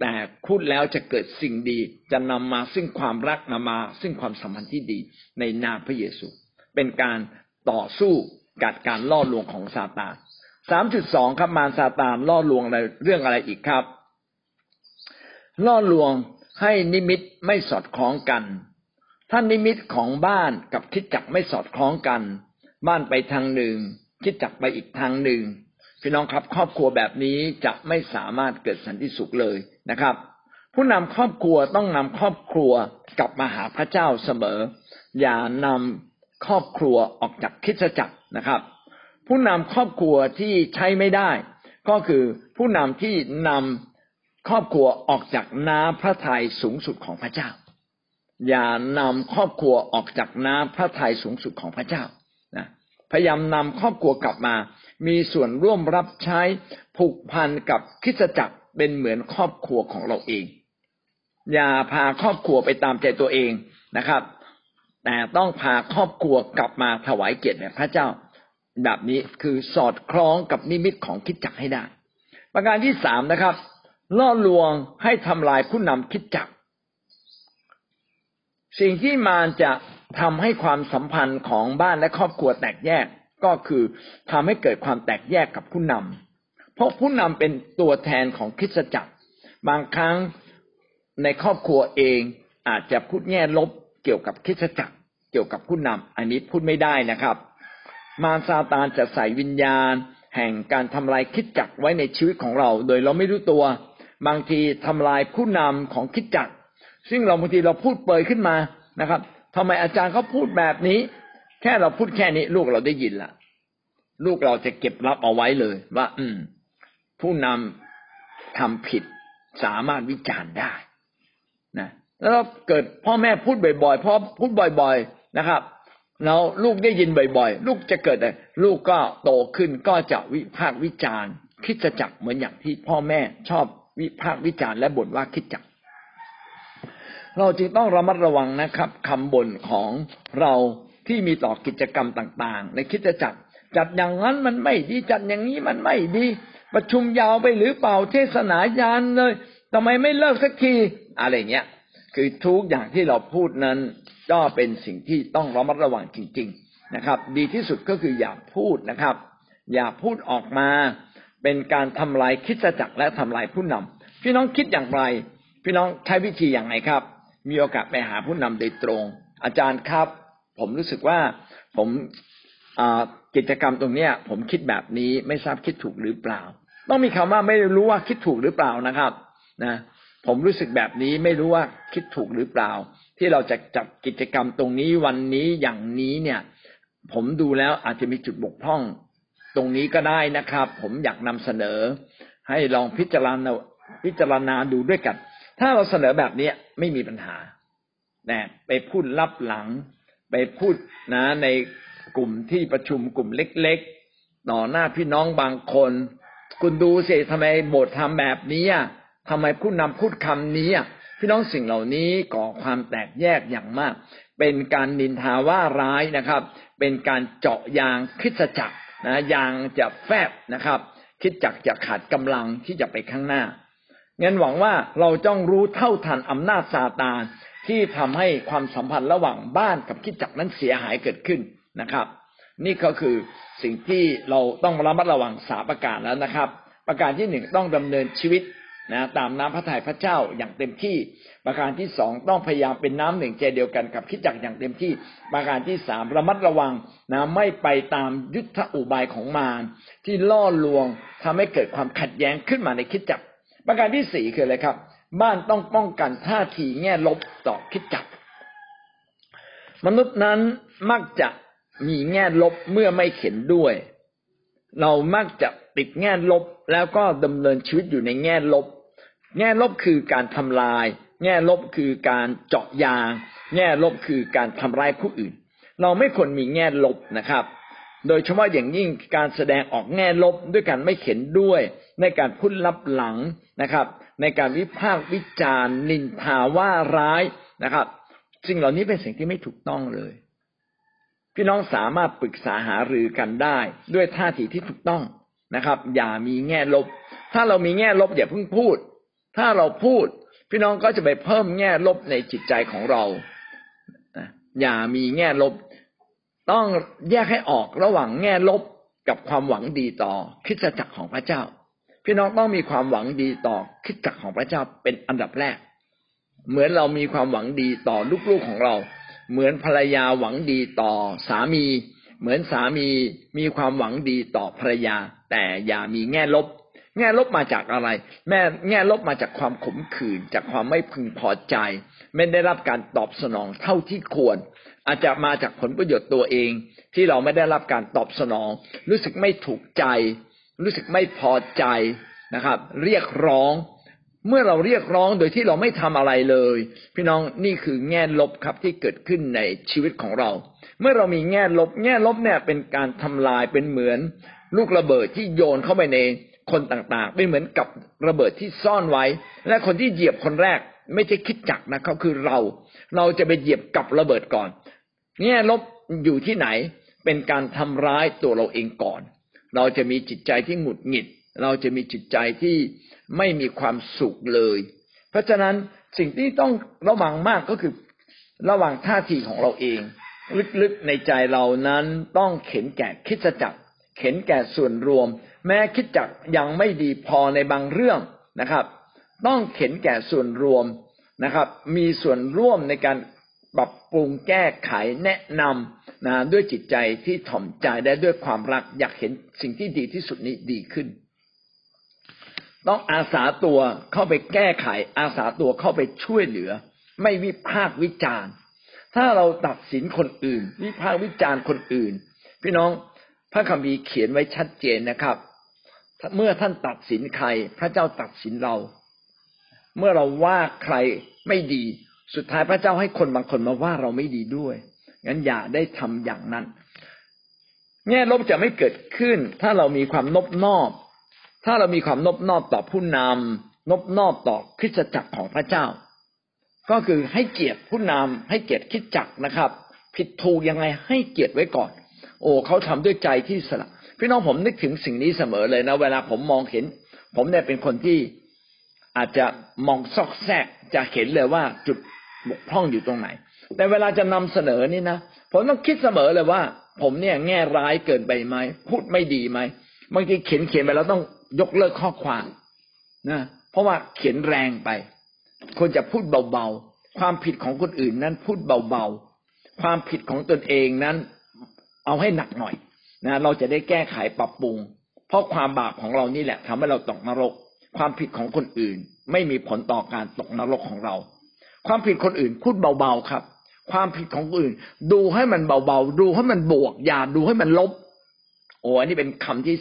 แต่พูดแล้วจะเกิดสิ่งดี จะนำมาซึ่งความรักนำมา ซึ่งความสัมพันธ์ที่ดีในนามพระเยซู เป็นการต่อสู้กับการล่อลวงของซาตานสามจุดสองครับมารซาตานล่อลวงอะไรเรื่องอะไรอีกครับ ล่อลวงให้นิมิตไม่สอดคล้องกัน ถ้านิมิตของบ้านกับคิดจักไม่สอดคล้องกัน บ้านไปทางหนึ่ง คิดจักไปอีกทางหนึ่งพี่น้องครับ ครอบครัวแบบนี้จะไม่สามารถเกิดสันติสุขเลย นะครับ ผู้นำครอบครัวต้องนำครอบครัวกลับมาหาพระเจ้าเสมอ อย่านำครอบครัวออกจากคิดจักรนะครับ ผู้นำครอบครัวที่ใช้ไม่ได้ ก็คือผู้นำที่นำครอบครัวออกจากน้ำพระทัยสูงสุดของพระเจ้า อย่านำครอบครัวออกจากน้ำพระทัยสูงสุดของพระเจ้านะพยายามนำครอบครัวกลับมา มีส่วนร่วมรับใช้ผูกพันกับคิสจักร เป็นเหมือนครอบครัวของเราเอง อย่าพาครอบครัวไปตามใจตัวเองนะครับ แต่ต้องพาครอบครัวกลับมาถวายเกียรติแด่พระเจ้า แบบนี้คือสอดคล้องกับนิมิตของคิดจักให้ได้ ประการที่สามนะครับล่อลวงให้ทำลายผู้นำคิดจัก สิ่งที่มารจะทำให้ความสัมพันธ์ของบ้านและครอบครัวแตกแยกก็คือทำให้เกิดความแตกแยกกับผู้นำ เพราะผู้นำเป็นตัวแทนของคริสตจักร บางครั้งในครอบครัวเองอาจจะพูดแง่ลบเกี่ยวกับคริสตจักร เกี่ยวกับผู้นำอันนี้พูดไม่ได้นะครับ มารซาตานจะใส่วิญญาณ แห่งการทำลายคิดจักรไว้ในชีวิตของเรา โดยเราไม่รู้ตัว บางทีทำลายผู้นำของคิดจักรซึ่งเราบางทีเราพูดเปยขึ้นมานะครับทำไมอาจารย์เขาพูดแบบนี้ แค่เราพูดแค่นี้ลูกเราได้ยินละลูกเราจะเก็บรับเอาไว้เลยว่า อืม ผู้นำทำผิดสามารถวิจารณ์ได้นะแล้วเกิดพ่อแม่พูดบ่อยๆพ่อพูดบ่อย ๆนะครับแล้วลูกได้ยินบ่อย ๆ ลูกจะเกิดอะไรลูกก็โตขึ้นก็จะวิพากษ์วิจารณ์ คิดจะจักเหมือนอย่างที่พ่อแม่ชอบวิพากษ์วิจารณ์และบ่นว่าคิดจัก เราจึงต้องระมัดระวังนะครับคำบ่นของเราที่มีต่อกิจกรรมต่าง ๆ ในคิดจักจัดอย่างนั้นมันไม่ดีจัดอย่างนี้มันไม่ดี ประชุมยาวไปหรือเปล่าเทศนายานเลยทำไมไม่เลิกสักทีอะไรเงี้ย คือทุกอย่างที่เราพูดนั้น ก็เป็นสิ่งที่ต้องระมัดระวังจริง ๆนะครับ ดีที่สุดก็คืออย่าพูดนะครับ อย่าพูดออกมา เป็นการทำลายคิดจักรและทำลายผู้นำพี่น้องคิดอย่างไร พี่น้องใช้วิธีอย่างไรครับ มีโอกาสไปหาผู้นำโดยตรง อาจารย์ครับ ผมรู้สึกว่าผม กิจกรรมตรงเนี้ย ผมคิดแบบนี้ไม่ทราบคิดถูกหรือเปล่า ต้องมีคำว่าไม่รู้ว่าคิดถูกหรือเปล่านะครับ นะ ผมรู้สึกแบบนี้ไม่รู้ว่าคิดถูกหรือเปล่า ที่เราจะจัดกิจกรรมตรงนี้วันนี้อย่างนี้เนี่ย ผมดูแล้วอาจจะมีจุดบกพร่อง ตรงนี้ก็ได้นะครับ ผมอยากนำเสนอ ให้ลองพิจารณาพิจารณาดูด้วยกัน ถ้าเราเสนอแบบนี้ไม่มีปัญหานะไปพูดลับหลัง ไปพูดนะใน กลุ่มที่ประชุมกลุ่มเล็กๆต่อหน้าพี่น้องบางคน คุณดูสิทำไมโบสถ์ทำแบบนี้ทำไมผู้นำพูดคำนี้พี่น้องสิ่งเหล่านี้ก่อความแตกแยกอย่างมาก เป็นการนินทาว่าร้ายนะครับ เป็นการเจาะยางคิดจักรนะยางจะแฟบนะครับ คิดจักจะขาดกำลังที่จะไปข้างหน้างั้นหวังว่าเราต้องรู้เท่าทันอำนาจซาตานที่ทำให้ความสัมพันธ์ระหว่างบ้านกับคิดจักนั้นเสียหายเกิดขึ้น นะครับ นี่ก็คือสิ่งที่เราต้องระมัดระวังสาประการแล้วนะครับ ประการที่หนึ่งต้องดำเนินชีวิตนะตามน้ำพระทัยพระเจ้าอย่างเต็มที่ ประการที่สองต้องพยายามเป็นน้ำหนึ่งใจเดียวกันกับคิดจักอย่างเต็มที่ ประการที่สามระมัดระวังนะไม่ไปตามยุทธอุบายของมารที่ล่อลวงทำให้เกิดความขัดแย้งขึ้นมาในคิดจัก ประการที่สี่คืออะไรครับ บ้านต้องป้องกันท่าทีแง่ลบต่อคิดจัก มนุษย์นั้นมักจะ มีแง่ลบเมื่อไม่เข็นด้วย เรามักจะติดแง่ลบแล้วก็ดำเนินชีวิตอยู่ในแง่ลบ แง่ลบคือการทำลาย แง่ลบคือการเจาะยาง แง่ลบคือการทำร้ายผู้อื่น เราไม่ควรมีแง่ลบนะครับ โดยเฉพาะอย่างยิ่งการแสดงออกแง่ลบด้วยการไม่เข็นด้วย ในการพูดลับหลังนะครับ ในการวิพากษ์วิจารณ์นินทาว่าร้ายนะครับสิ่งเหล่านี้เป็นสิ่งที่ไม่ถูกต้องเลย พี่น้องสามารถปรึกษาหารือกันได้ ด้วยท่าทีที่ถูกต้องนะครับ อย่ามีแง่ลบ ถ้าเรามีแง่ลบอย่าเพิ่งพูด ถ้าเราพูด พี่น้องก็จะไปเพิ่มแง่ลบในจิตใจของเราอย่ามีแง่ลบ ต้องแยกให้ออกระหว่างแง่ลบกับความหวังดีต่อคิดจักรของพระเจ้า พี่น้องต้องมีความหวังดีต่อคิดจักรของพระเจ้าเป็นอันดับแรก เหมือนเรามีความหวังดีต่อลูกๆของเรา เหมือนภรรยาหวังดีต่อสามี เหมือนสามีมีความหวังดีต่อภรรยา แต่อย่ามีแง่ลบ แง่ลบมาจากอะไร แม่แง่ลบมาจากความขมขื่นจากความไม่พึงพอใจ ไม่ได้รับการตอบสนองเท่าที่ควร อาจจะมาจากผลประโยชน์ตัวเอง ที่เราไม่ได้รับการตอบสนอง รู้สึกไม่ถูกใจ รู้สึกไม่พอใจนะครับ เรียกร้อง เมื่อเราเรียกร้องโดยที่เราไม่ทำอะไรเลย พี่น้องนี่คือแง่ลบครับที่เกิดขึ้นในชีวิตของเรา เมื่อเรามีแง่ลบ แง่ลบเนี่ยเป็นการทำลายเป็นเหมือนลูกระเบิดที่โยนเข้าไปในคนต่างๆไม่เหมือนกับระเบิดที่ซ่อนไว้ และคนที่เหยียบคนแรกไม่ใช่คิดจักนะเขาคือเรา เราจะไปเหยียบกับระเบิดก่อนเนี่ลบอยู่ที่ไหนเป็นการทำร้ายตัวเราเองก่อน เราจะมีจิตใจที่หงุดหงิด เราจะมีจิตใจที่ไม่มีความสุขเลย เพราะฉะนั้นสิ่งที่ต้องระวังมากก็คือระวังท่าทีของเราเอง ลึกๆในใจเรานั้นต้องเข็นแก่คิดจักร เข็นแก่ส่วนรวม แม้คิดจักยังไม่ดีพอในบางเรื่องนะครับ ต้องเข็นแก่ส่วนรวมนะครับ มีส่วนร่วมในการปรับปรุงแก้ไขแนะนำนะด้วยจิตใจที่ถ่อมใจและด้วยความรักอยากเห็นสิ่งที่ดีที่สุดนี้ดีขึ้น ต้องอาสาตัวเข้าไปแก้ไข อาสาตัวเข้าไปช่วยเหลือ ไม่วิพากวิจารณ์ ถ้าเราตัดสินคนอื่น วิพากวิจารณ์คนอื่น พี่น้องพระคัมภีร์เขียนไว้ชัดเจนนะครับ เมื่อท่านตัดสินใคร พระเจ้าตัดสินเรา เมื่อเราว่าใครไม่ดี สุดท้ายพระเจ้าให้คนบางคนมาว่าเราไม่ดีด้วยงั้นอย่าได้ทำอย่างนั้นแง่ลบจะไม่เกิดขึ้น ถ้าเรามีความนบนอบ ถ้าเรามีความนบนอบต่อผู้นำนบนอบต่อคริสตจักรของพระเจ้า ก็คือให้เกียรติผู้นำให้เกียรติคริสตจักรนะครับ ผิดถูกยังไงให้เกียรติไว้ก่อน โอ้เขาทำด้วยใจที่สละพี่น้องผมนึกถึงสิ่งนี้เสมอเลยนะ เวลาผมมองเห็น ผมเนี่ยเป็นคนที่อาจจะมองซอกแซกจะเห็นเลยว่าจุดบกพร่องอยู่ตรงไหน แต่เวลาจะนำเสนอนี่นะผมต้องคิดเสมอเลยว่า ผมเนี่ยแง่ร้ายเกินไปไหมพูดไม่ดีไหม บางทีเขียนเขียนไปแล้วต้องยกเลิกข้อความนะเพราะว่าเขียนแรงไปควรจะพูดเบาๆ ความผิดของคนอื่นนั้นพูดเบาๆ ความผิดของตนเองนั้น เอาให้หนักหน่อยนะเราจะได้แก้ไขปรับปรุง เพราะความบาปของเรานี่แหละทำให้เราตกนรก ความผิดของคนอื่น ไม่มีผลต่อการตกนรกของเรา ความผิดคนอื่นพูดเบาๆครับ ความผิดของอื่น ดูให้มันเบาๆ ดูให้มันบวก อย่าดูให้มันลบ โอ้อันนี้เป็นคำที่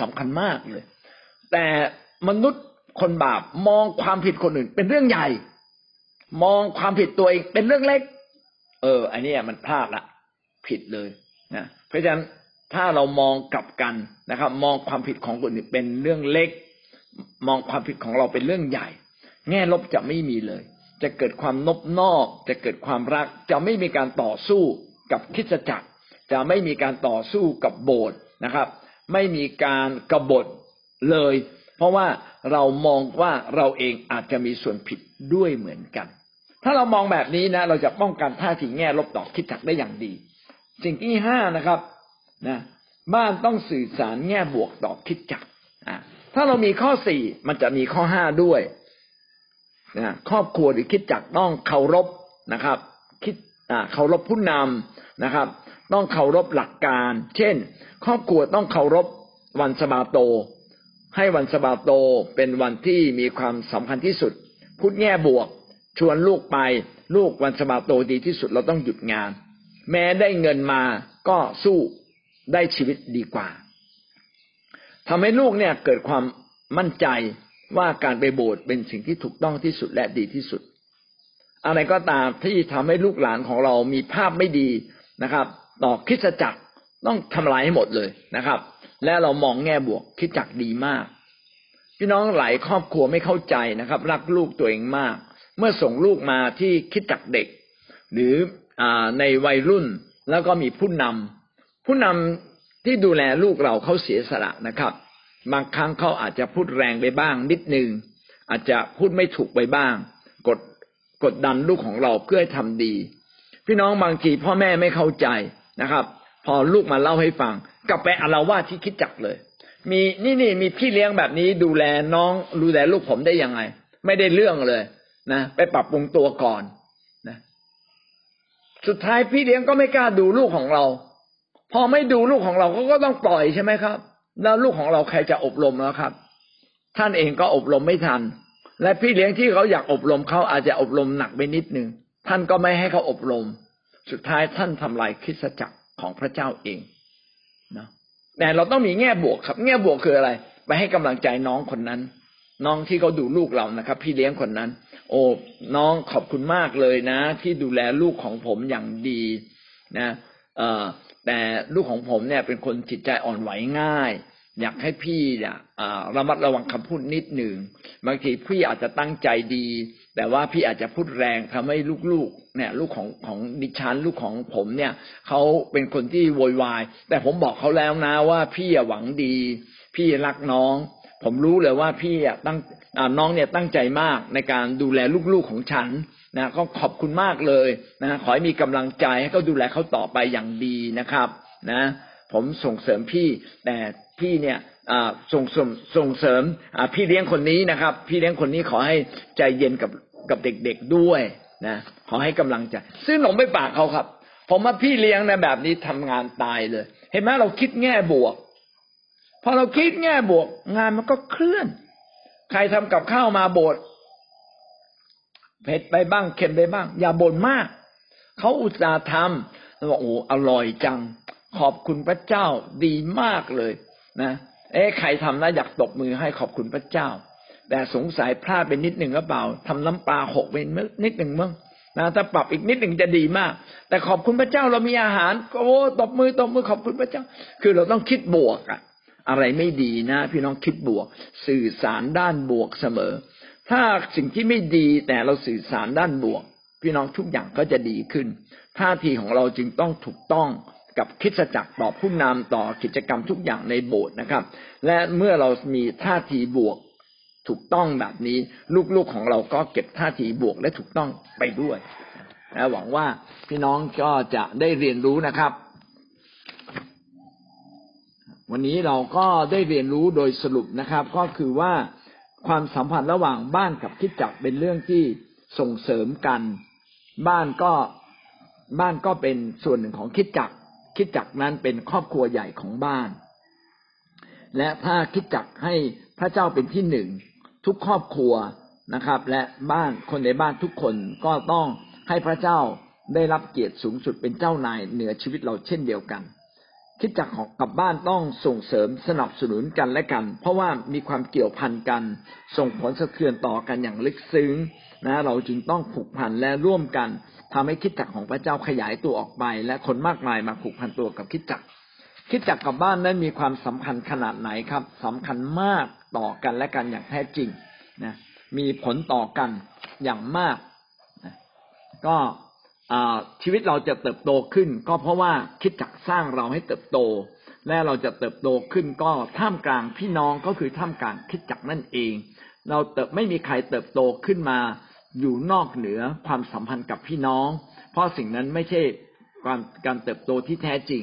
สำคัญมากเลย แต่มนุษย์คนบาปมองความผิดคนอื่น เป็นเรื่องใหญ่ มองความผิดตัวเองเป็นเรื่องเล็ก เออ อันนี้มันพลาดละผิดเลยนะเพราะฉะนั้นถ้าเรามองกลับกันนะครับ มองความผิดของคนอื่นเป็นเรื่องเล็ก มองความผิดของเราเป็นเรื่องใหญ่ แง่ลบจะไม่มีเลย จะเกิดความนบนอก จะเกิดความรัก จะไม่มีการต่อสู้กับคริสตจักร จะไม่มีการต่อสู้กับโบสถ์นะครับ ไม่มีการกรบฏเลย เพราะว่าเรามองว่าเราเองอาจจะมีส่วนผิดด้วยเหมือนกัน ถ้าเรามองแบบนี้นะ เราจะป้องกันท่าทีแง่ลบต่อคริสตจักได้อย่างดี สิ่งที่ห้านะครับนะบ้านต้องสื่อสารแง่บวกต่อคิดจักถ้าเรามีข้อสี่มันจะมีข้อห้าด้วยนะครอบครัวหรือคิดจักต้องเคารพนะครับ คิดเคารพผู้นำนะครับ ต้องเคารพหลักการ เช่น ครอบครัวต้องเคารพวันสบาโต ให้วันสบาโตเป็นวันที่มีความสำคัญที่สุด พูดแง่บวก ชวนลูกไป ลูกวันสบาโตดีที่สุดเราต้องหยุดงาน แม้ได้เงินมาก็สู้ได้ชีวิตดีกว่าทำให้ลูกเนี่ยเกิดความมั่นใจว่าการไปโบสถ์เป็นสิ่งที่ถูกต้องที่สุดและดีที่สุด อะไรก็ตามที่ทำให้ลูกหลานของเรามีภาพไม่ดีนะครับ ต่อคิดจักรต้องทำลายให้หมดเลยนะครับ และเรามองแง่บวกคิดจักรดีมาก พี่น้องหลายครอบครัวไม่เข้าใจนะครับ รักลูกตัวเองมาก เมื่อส่งลูกมาที่คิดจักเด็ก หรืออในวัยรุ่นแล้วก็มีผู้นำผู้นำที่ดูแลลูกเราเขาเสียสละนะครับ บางครั้งเขาอาจจะพูดแรงไปบ้าง นิดนึงอาจจะพูดไม่ถูกไปบ้าง กดกดดันลูกของเราเพื่อให้ทำดี พี่น้องบางทีพ่อแม่ไม่เข้าใจ นะครับ พอลูกมาเล่าให้ฟัง กลับไปอาละวาดที่คิดจักเลย มีนี่นี่มีพี่เลี้ยงแบบนี้ดูแลน้องดูแลลูกผมได้ยังไง ไม่ได้เรื่องเลยนะไปปรับปรุงตัวก่อนนะสุดท้ายพี่เลี้ยงก็ไม่กล้าดูลูกของเรา พอไม่ดูลูกของเราก็ก็ต้องปล่อยใช่ไหมครับ แล้วลูกของเราใครจะอบรมแล้วครับ ท่านเองก็อบรมไม่ทัน และพี่เลี้ยงที่เขาอยากอบรมเขาอาจจะอบรมหนักไปนิดนึงท่านก็ไม่ให้เขาอบรม สุดท้ายท่านทำลายคริสตจักรของพระเจ้าเองนะแต่เราต้องมีแง่บวกครับ แง่บวกคืออะไร ไปให้กำลังใจน้องคนนั้น น้องที่เขาดูลูกเรานะครับ พี่เลี้ยงคนนั้น โอ้น้องขอบคุณมากเลยนะ ที่ดูแลลูกของผมอย่างดีนะเออแต่ลูกของผมเนี่ยเป็นคนจิตใจอ่อนไหวง่าย อยากให้พี่เนี่ยระมัดระวังคำพูดนิดหนึ่งบางทีพี่อาจจะตั้งใจดี แต่ว่าพี่อาจจะพูดแรงทำให้ลูกๆ เนี่ย ลูกของของดิฉันลูกของผมเนี่ยเขาเป็นคนที่โวยวาย แต่ผมบอกเขาแล้วนะว่าพี่หวังดี พี่รักน้อง ผมรู้เลยว่าพี่ตั้งน้องเนี่ยตั้งใจมากในการดูแลลูกๆของฉันนะก็ขอบคุณมากเลยนะขอให้มีกำลังใจให้เขาดูแลเขาต่อไปอย่างดีนะครับ นะ ผมส่งเสริมพี่แต่พี่เนี่ย ส่งส่งส่งเสริมพี่เลี้ยงคนนี้นะครับ พี่เลี้ยงคนนี้ขอให้ใจเย็นกับกับเด็กๆด้วยนะขอให้กำลังใจซื้อหนมไปปากเขาครับ ผมว่าพี่เลี้ยงในแบบนี้ทำงานตายเลย เห็นไหมเราคิดแง่บวกพอเราคิดแง่บวก งานมันก็เคลื่อน ใครทำกับข้าวมาโบดเผ็ดไปบ้างเค็มไปบ้าง อย่าบ่นมาก เขาอุตส่าห์ทำแล้วบอกโอ้อร่อยจัง ขอบคุณพระเจ้าดีมากเลยนะ เอ๊ะใครทำนะอยากตบมือให้ขอบคุณพระเจ้า แต่สงสัยพลาดไปนิดหนึ่งหรือเปล่าทำน้ำปลาหกไปนิดหนึ่งมั้งนะถ้าปรับอีกนิดหนึ่งจะดีมาก แต่ขอบคุณพระเจ้าเรามีอาหารโอ้ตบมือตบมือขอบคุณพระเจ้า คือเราต้องคิดบวกอะอะไรไม่ดีนะ พี่น้องคิดบวก สื่อสารด้านบวกเสมอ ถ้าสิ่งที่ไม่ดีแต่เราสื่อสารด้านบวก พี่น้องทุกอย่างก็จะดีขึ้นท่าทีของเราจึงต้องถูกต้อง กับคิดจักรต่อผู้นำต่อกิจกรรมทุกอย่างในโบสถ์นะครับ และเมื่อเรามีท่าทีบวกถูกต้องแบบนี้ ลูกๆของเราก็เก็บท่าทีบวกและถูกต้องไปด้วยและหวังว่าพี่น้องก็จะได้เรียนรู้นะครับ วันนี้เราก็ได้เรียนรู้โดยสรุปนะครับ ก็คือว่าความสัมพันธ์ระหว่างบ้านกับคิดจักเป็นเรื่องที่ส่งเสริมกัน บ้านก็บ้านก็เป็นส่วนหนึ่งของคิดจัก คิดจักนั้นเป็นครอบครัวใหญ่ของบ้าน และถ้าคิดจักให้พระเจ้าเป็นที่หนึ่งทุกครอบครัวนะครับ และบ้านคนในบ้านทุกคนก็ต้องให้พระเจ้าได้รับเกียรติสูงสุดเป็นเจ้านายเหนือชีวิตเราเช่นเดียวกัน คิดจักของกับบ้านต้องส่งเสริมสนับสนุนกันและกัน เพราะว่ามีความเกี่ยวพันกัน ส่งผลสะเทือนต่อกันอย่างลึกซึ้งนะเราจึงต้องผูกพันและร่วมกันทำให้คิดจักของพระเจ้าขยายตัวออกไป และคนมากมายมาผูกพันตัวกับคิดจักคิดจักกับบ้านนั้นมีความสำคัญขนาดไหนครับสำคัญมากต่อกันและกันอย่างแท้จริงนะมีผลต่อกันอย่างมากนะก็ ชีวิตเราจะเติบโตขึ้น ก็เพราะว่าคิดจักสร้างเราให้เติบโต และเราจะเติบโตขึ้นก็ท่ามกลางพี่น้องก็คือท่ามกลางคิดจักนั่นเอง เราเติบไม่มีใครเติบโตขึ้นมา อยู่นอกเหนือความสัมพันธ์กับพี่น้อง เพราะสิ่งนั้นไม่ใช่การการเติบโตที่แท้จริง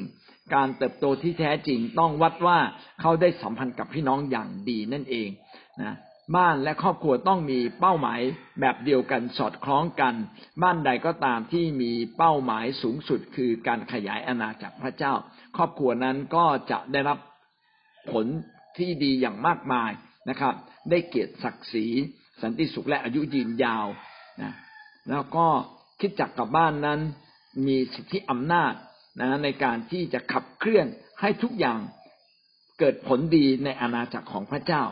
การเติบโตที่แท้จริงต้องวัดว่าเขาได้สัมพันธ์กับพี่น้องอย่างดีนั่นเองนะ บ้านและครอบครัวต้องมีเป้าหมายแบบเดียวกันสอดคล้องกัน บ้านใดก็ตามที่มีเป้าหมายสูงสุดคือการขยายอาณาจักรพระเจ้า ครอบครัวนั้นก็จะได้รับผลที่ดีอย่างมากมายนะครับ ได้เกียรติศักดิ์ศรี สันติสุขและอายุยืนยาวนะแล้วก็คิดจักกับบ้านนั้น มีสิทธิอำนาจนะในการที่จะขับเคลื่อนให้ทุกอย่างเกิดผลดีในอาณาจักรของพระเจ้า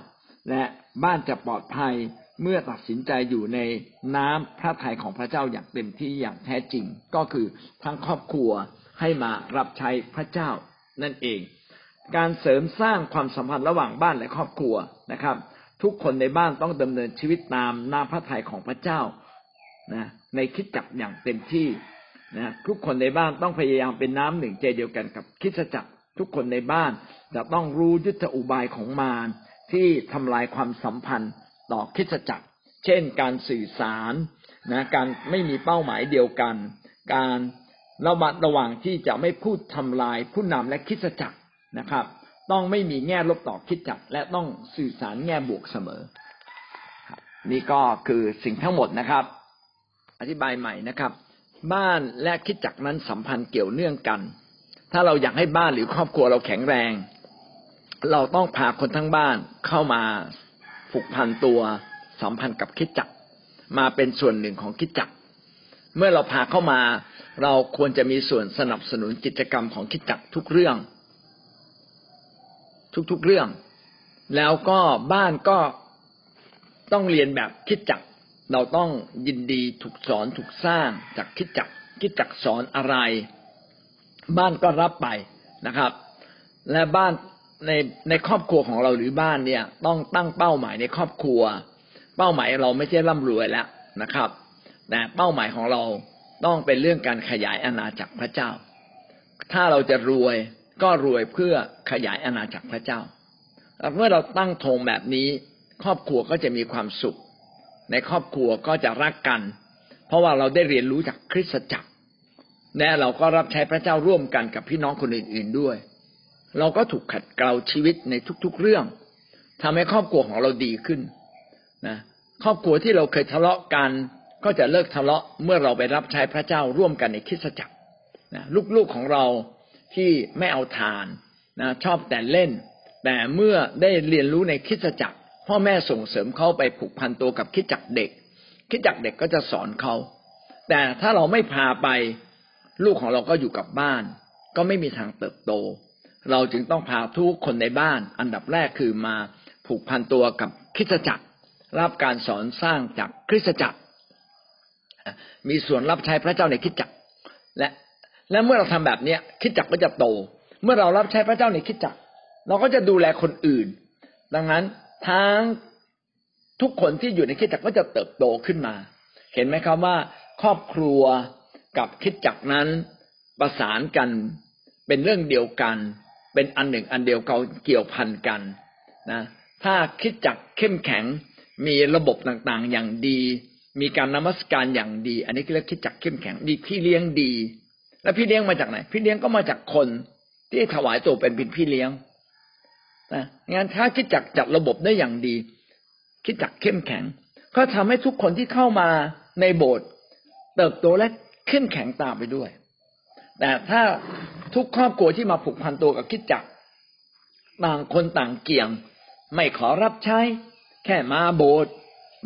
และ บ้านจะปลอดภัยเมื่อตัดสินใจอยู่ในน้ำพระทัยของพระเจ้าอย่างเต็มที่อย่างแท้จริง ก็คือทั้งครอบครัวให้มารับใช้พระเจ้านั่นเอง การเสริมสร้างความสัมพันธ์ระหว่างบ้านและครอบครัวนะครับ ทุกคนในบ้านต้องดำเนินชีวิตตามน้ำพระทัยของพระเจ้านะในคิดจักอย่างเต็มที่นะทุกคนในบ้านต้องพยายามเป็นน้ำหนึ่งใจเดียวกันกับคิดจักรทุกคนในบ้านจะต้องรู้ยุทธอุบายของมาร ที่ทำลายความสัมพันธ์ต่อคิดจักร เช่น การสื่อสารนะการไม่มีเป้าหมายเดียวกัน การระมัดระวังที่จะไม่พูดทำลายผู้นำและคิดจักรนะครับ ต้องไม่มีแง่ลบต่อคิดจักร และต้องสื่อสารแง่บวกเสมอ นี่ก็คือสิ่งทั้งหมดนะครับ อธิบายใหม่นะครับ บ้านและคิดจักรนั้นสัมพันธ์เกี่ยวเนื่องกัน ถ้าเราอยากให้บ้านหรือครอบครัวเราแข็งแรง เราต้องพาคนทั้งบ้านเข้ามาผูกพันตัวสัมพันธ์กับคิดจักมาเป็นส่วนหนึ่งของคิดจักเมื่อเราพาเข้ามา เราควรจะมีส่วนสนับสนุนกิจกรรมของคิดจักทุกเรื่อง ทุกๆเรื่อง แล้วก็บ้านก็ต้องเรียนแบบคิดจักเราต้องยินดีถูกสอนถูกสร้างจากคิดจักคิดจักสอนอะไร บ้านก็รับไปนะครับ และบ้าน ในในครอบครัวของเราหรือบ้านเนี่ย ต้องตั้งเป้าหมายในครอบครัว เป้าหมายเราไม่ใช่ร่ำรวยแล้วนะครับแต่เป้าหมายของเราต้องเป็นเรื่องการขยายอาณาจักรพระเจ้า ถ้าเราจะรวยก็รวยเพื่อขยายอาณาจักรพระเจ้าเมื่อเราตั้งธงแบบนี้ ครอบครัวก็จะมีความสุข ในครอบครัวก็จะรักกัน เพราะว่าเราได้เรียนรู้จากคริสตจักรและเราก็รับใช้พระเจ้าร่วมกันกับพี่น้องคนอื่น ๆด้วย เราก็ถูกขัดเกลาชีวิตในทุกๆเรื่องทำให้ครอบครัวของเราดีขึ้นนะครอบครัวที่เราเคยทะเลาะกันก็จะเลิกทะเลาะเมื่อเราไปรับใช้พระเจ้าร่วมกันในคริสตจักรนะลูกๆของเราที่ไม่เอาทานนะชอบแต่เล่น แต่เมื่อได้เรียนรู้ในคริสตจักร พ่อแม่ส่งเสริมเขาไปผูกพันตัวกับคิดจักเด็กคิดจักเด็กก็จะสอนเขา แต่ถ้าเราไม่พาไปลูกของเราก็อยู่กับบ้าน ก็ไม่มีทางเติบโต เราจึงต้องพาทุกคนในบ้าน อันดับแรกคือมาผูกพันตัวกับคริสตจักร รับการสอนสร้างจากคริสตจักร มีส่วนรับใช้พระเจ้าในคริสตจักร และและเมื่อเราทำแบบเนี้ยคริสตจักรก็จะโต เมื่อเรารับใช้พระเจ้าในคริสตจักร เราก็จะดูแลคนอื่น ดังนั้นทั้งทุกคนที่อยู่ในคริสตจักรก็จะเติบโตขึ้นมา เห็นไหมครับว่า ครอบครัวกับคริสตจักรนั้นประสานกันเป็นเรื่องเดียวกัน เป็นอันหนึ่งอันเดียวกันเกี่ยวพันกันนะถ้าคิดจักเข้มแข็งมีระบบต่างๆ อย่างดี มีการนมัสการอย่างดี อันนี้เรียกคิดจักเข้มแข็งมีพี่เลี้ยงดี แล้วพี่เลี้ยงมาจากไหน พี่เลี้ยงก็มาจากคนที่ถวายตัวเป็นเป็นพี่เลี้ยงนะงานถ้าคิดจักจัดระบบได้อย่างดี คิดจักเข้มแข็ง ก็ทำให้ทุกคนที่เข้ามาในโบสถ์เติบโตและเข้มแข็งตามไปด้วย แต่ถ้า ทุกครอบครัวที่มาผูกพันตัวกับคิดจักต่างคนต่างเกี่ยง ไม่ขอรับใช้ แค่มาโบสถ์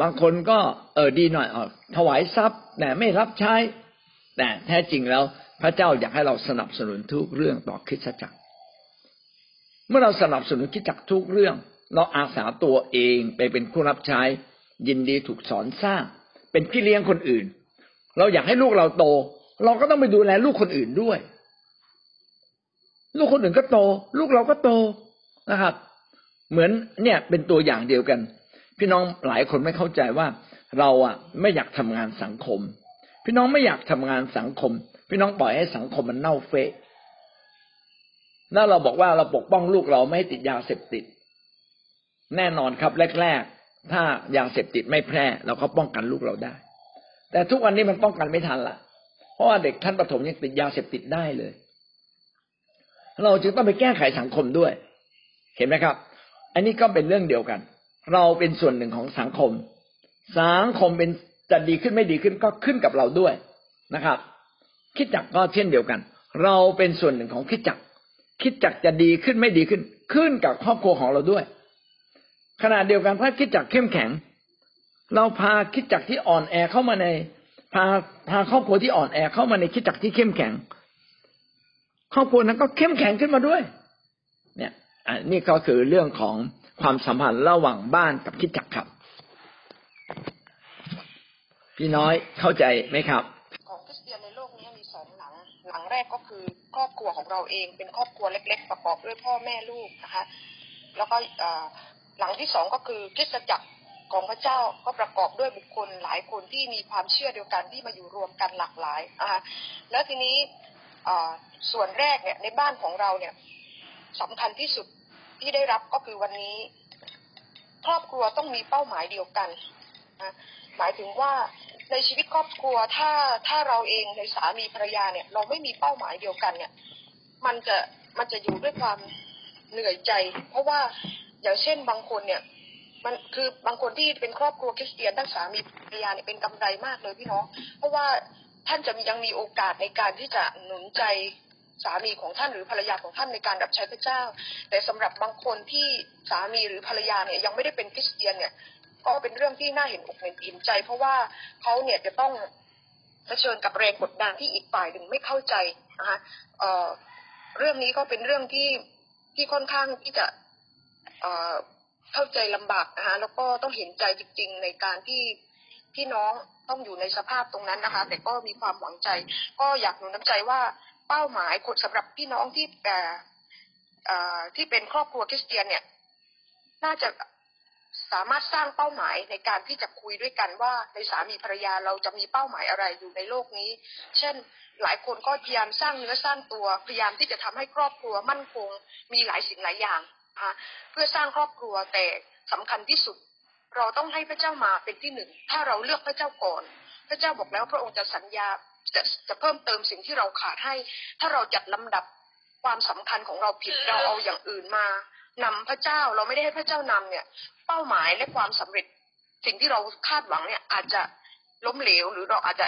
บางคนก็เออดีหน่อยออถวายทรัพย์แต่ไม่รับใช้ แต่แท้จริงแล้วพระเจ้าอยากให้เราสนับสนุนทุกเรื่องต่อคริสตจักร เมื่อเราสนับสนุนคริสตจักรทุกเรื่อง เราอาสาตัวเองไปเป็นผู้รับใช้ ยินดีถูกสอนสร้าง เป็นพี่เลี้ยงคนอื่น เราอยากให้ลูกเราโต เราก็ต้องไปดูแลลูกคนอื่นด้วย ลูกคนอื่นก็โต ลูกเราก็โตนะครับ เหมือนเนี่ยเป็นตัวอย่างเดียวกัน พี่น้องหลายคนไม่เข้าใจว่าเราอะไม่อยากทำงานสังคม พี่น้องไม่อยากทำงานสังคม พี่น้องปล่อยให้สังคมมันเน่าเฟะน่าเราบอกว่าเราปกป้องลูกเราไม่ให้ติดยาเสพติด แน่นอนครับแรกๆถ้ายาเสพติดไม่แพร่ เราก็ป้องกันลูกเราได้ แต่ทุกวันนี้มันป้องกันไม่ทันละเพราะว่าเด็กท่านประถมยังติดยาเสพติดได้เลย เราจึงต้องไปแก้ไขสังคมด้วย เห็นไหมครับ อันนี้ก็เป็นเรื่องเดียวกัน เราเป็นส่วนหนึ่งของสังคม สังคมเป็นจะดีขึ้นไม่ดีขึ้นก็ขึ้นกับเราด้วยนะครับ คิดจักก็เช่นเดียวกัน เราเป็นส่วนหนึ่งของคิดจักคิดจักจะดีขึ้นไม่ดีขึ้น ขึ้นกับครอบครัวของเราด้วย ขณะเดียวกันถ้าคิดจักเข้มแข็ง เราพาคิดจักที่อ่อนแอเข้ามาในพาพาครอบครัวที่อ่อนแอเข้ามาในคิดจักที่เข้มแข็ง ครอบครัวนั้นก็เข้มแข็งขึ้นมาด้วย เนี่ยอันนี้ก็คือเรื่องของความสัมพันธ์ระหว่างบ้านกับคิดจักครับ พี่น้อยเข้าใจไหมครับ ของคริสเตียนในโลกนี้มีสองหลัง หลังแรกก็คือครอบครัวของเราเองเป็นครอบครัวเล็ก ๆ ประกอบด้วยพ่อแม่ลูกนะคะ แล้วก็หลังที่สองก็คือคริสตจักรของพระเจ้าก็ประกอบด้วยบุคคลหลายคนที่มีความเชื่อเดียวกันที่มาอยู่รวมกันหลากหลายนะคะแล้วทีนี้ ส่วนแรกเนี่ยในบ้านของเราเนี่ยสำคัญที่สุดที่ได้รับก็คือวันนี้ ครอบครัวต้องมีเป้าหมายเดียวกันนะหมายถึงว่าในชีวิตครอบครัวถ้าถ้าเราเองในสามีภรรยาเนี่ย เราไม่มีเป้าหมายเดียวกันเนี่ย มันจะมันจะอยู่ด้วยความเหนื่อยใจ เพราะว่าอย่างเช่นบางคนเนี่ย มันคือบางคนที่เป็นครอบครัวคริสเตียนทั้งสามีภรรยาเนี่ยเป็นกำไรมากเลยพี่น้องเพราะว่า ท่านจะยังมีโอกาสในการที่จะหนุนใจสามีของท่านหรือภรรยาของท่านในการรับใช้พระเจ้า แต่สำหรับบางคนที่สามีหรือภรรยาเนี่ยยังไม่ได้เป็นคริสเตียนเนี่ย ก็เป็นเรื่องที่น่าเห็นอกเห็นใจ เพราะว่าเขาเนี่ยจะต้องเผชิญกับแรงกดดันที่อีกฝ่ายหนึ่งไม่เข้าใจนะคะเเรื่องนี้ก็เป็นเรื่องที่ที่ค่อนข้างที่จะเข้าใจลำบากนะคะแล้วก็ต้องเห็นใจจริง ๆ ในการที่ พี่น้องต้องอยู่ในสภาพตรงนั้นนะคะ แต่ก็มีความหวังใจ ก็อยากหนุนน้ำใจว่าเป้าหมายคนสำหรับพี่น้องที่ที่เป็นครอบครัวคริสเตียนเนี่ย น่าจะสามารถสร้างเป้าหมายในการที่จะคุยด้วยกันว่าในสามีภรรยาเราจะมีเป้าหมายอะไรอยู่ในโลกนี้ เช่น หลายคนก็พยายามสร้างเนื้อสร้างตัว พยายามที่จะทำให้ครอบครัวมั่นคง มีหลายสิ่งหลายอย่างนะคะเพื่อสร้างครอบครัวแต่สำคัญที่สุด เราต้องให้พระเจ้ามาเป็นที่หนึ่ง ถ้าเราเลือกพระเจ้าก่อน พระเจ้าบอกแล้วพระองค์จะสัญญาจะจะเพิ่มเติมสิ่งที่เราขาดให้ ถ้าเราจัดลำดับความสำคัญของเราผิดเราเอาอย่างอื่นมานำพระเจ้าเราไม่ได้ให้พระเจ้านำเนี่ย เป้าหมายและความสำเร็จ สิ่งที่เราคาดหวังเนี่ยอาจจะล้มเหลวหรือเราอาจจะ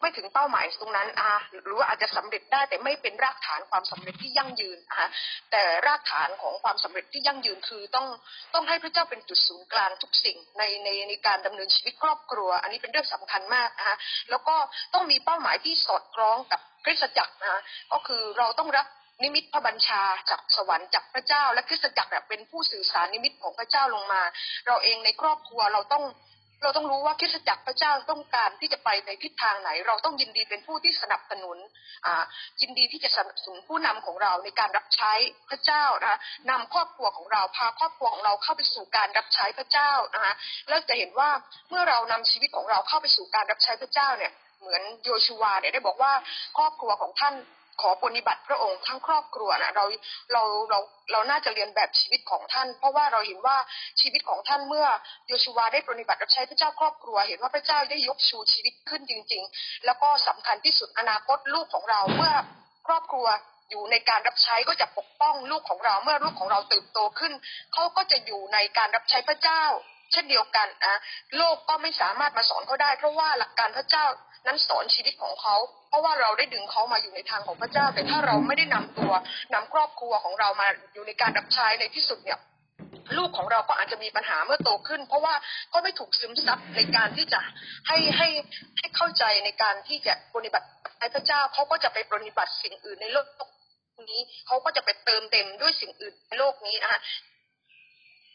ไม่ถึงเป้าหมายตรงนั้นอ่าหรือว่าอาจจะสำเร็จได้แต่ไม่เป็นรากฐานความสำเร็จที่ยั่งยืนอ่าแต่รากฐานของความสำเร็จที่ยั่งยืนคือต้องต้องให้พระเจ้าเป็นจุดศูนย์กลางทุกสิ่งในในในการดำเนินชีวิตครอบครัว อันนี้เป็นเรื่องสำคัญมากนะคะแล้วก็ต้องมีเป้าหมายที่สอดคล้องกับคริสตจักรนะก็คือเราต้องรับนิมิตพระบัญชาจากสวรรค์จากพระเจ้า และคริสตจักรเป็นผู้สื่อสารนิมิตของพระเจ้าลงมา เราเองในครอบครัวเราต้อง เราต้องรู้ว่าคริสตจักรพระเจ้าต้องการที่จะไปในทิศทางไหน เราต้องยินดีเป็นผู้ที่สนับสนุนอ่ายินดีที่จะสนับสนุนผู้นำของเราในการรับใช้พระเจ้านะนำครอบครัวของเราพาครอบครัวของเราเข้าไปสู่การรับใช้พระเจ้านะคะแล้วจะเห็นว่าเมื่อเรานำชีวิตของเราเข้าไปสู่การรับใช้พระเจ้าเนี่ยเหมือนโยชูวาเนี่ยได้บอกว่าครอบครัวของท่าน ขอปฏิบัติพระองค์ทั้งครอบครัวนะเราเราเราเราน่าจะเรียนแบบชีวิตของท่าน เพราะว่าเราเห็นว่าชีวิตของท่านเมื่อโยชูวาได้ปฏิบัติรับใช้พระเจ้าครอบครัว เห็นว่าพระเจ้าได้ยกชูชีวิตขึ้นจริง ๆ แล้วก็สำคัญที่สุดอนาคตลูกของเราเมื่อครอบครัวอยู่ในการรับใช้ก็จะปกป้องลูกของเราเมื่อลูกของเราเติบโตขึ้นเขาก็จะอยู่ในการรับใช้พระเจ้า เช่นเดียวกันอะโลกก็ไม่สามารถมาสอนเขาได้ เพราะว่าหลักการพระเจ้านั้นสอนชีวิตของเขา เพราะว่าเราได้ดึงเขามาอยู่ในทางของพระเจ้า แต่ถ้าเราไม่ได้นำตัวนำครอบครัวของเรามาอยู่ในการรับใช้ในที่สุดเนี่ยลูกของเราก็อาจจะมีปัญหาเมื่อโตขึ้น เพราะว่าก็ไม่ถูกซึมซับในการที่จะให้ให้ให้เข้าใจในการที่จะปฏิบัติให้พระเจ้าเขาก็จะไปปฏิบัติสิ่งอื่นในโลกนี้เขาก็จะไปเติมเต็มด้วยสิ่งอื่นในโลกนี้นะคะ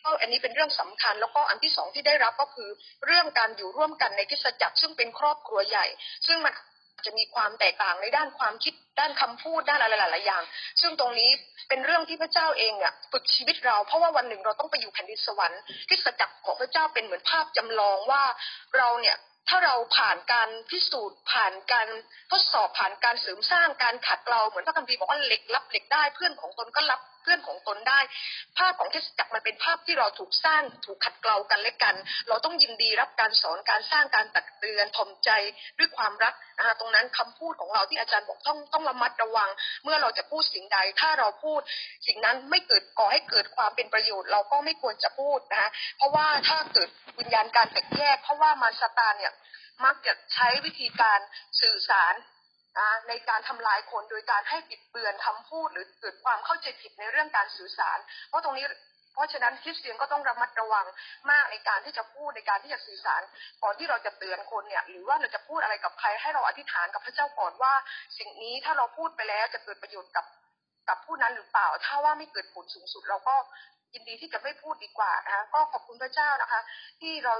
ก็อันนี้เป็นเรื่องสำคัญ แล้วก็อันที่สองที่ได้รับก็คือ เรื่องการอยู่ร่วมกันในคริสตจักรซึ่งเป็นครอบครัวใหญ่ ซึ่งมันจะมีความแตกต่างในด้านความคิดด้านคำพูดด้านอะไรหลายๆอย่าง ซึ่งตรงนี้เป็นเรื่องที่พระเจ้าเองเนี่ยฝึกชีวิตเรา เพราะว่าวันหนึ่งเราต้องไปอยู่แผ่นดินสวรรค์คริสจักรของพระเจ้าเป็นเหมือนภาพจำลองว่าเราเนี่ยถ้าเราผ่านการพิสูจน์ผ่านการทดสอบผ่านการเสริมสร้างการขัดเกลาเหมือนพระคัมภีร์บอกว่าเหล็กรับเหล็กได้เพื่อนของตนก็รับ เพื่อนของตนได้ ภาพของเทศจักรมันเป็นภาพที่เราถูกสร้างถูกขัดเกลากันและกัน เราต้องยินดีรับการสอนการสร้างการตักเตือนถ่อมใจด้วยความรักนะคะตรงนั้นคำพูดของเราที่อาจารย์บอกต้องต้องระมัดระวัง เมื่อเราจะพูดสิ่งใด ถ้าเราพูดสิ่งนั้นไม่เกิดก่อให้เกิดความเป็นประโยชน์ เราก็ไม่ควรจะพูดนะคะเพราะว่าถ้าเกิดวิญญาณการแตกแยก เพราะว่ามันซาตานเนี่ยมักจะใช้วิธีการสื่อสาร ในการทำลายคนโดยการให้ปิดเบือนคำพูดหรือเกิดความเข้าใจผิดในเรื่องการสื่อสาร เพราะตรงนี้เพราะฉะนั้นคริสเตียนก็ต้องระมัดระวังมากในการที่จะพูดในการที่จะสื่อสาร ก่อนที่เราจะเตือนคนเนี่ย หรือว่าเราจะพูดอะไรกับใครให้เราอธิษฐานกับพระเจ้าก่อนว่า สิ่งนี้ถ้าเราพูดไปแล้วจะเกิดประโยชน์กับกับผู้นั้นหรือเปล่า ถ้าว่าไม่เกิดผลสูงสุดเราก็ยินดีที่จะไม่พูดดีกว่านะคะก็ขอบคุณพระเจ้านะคะ ที่เรา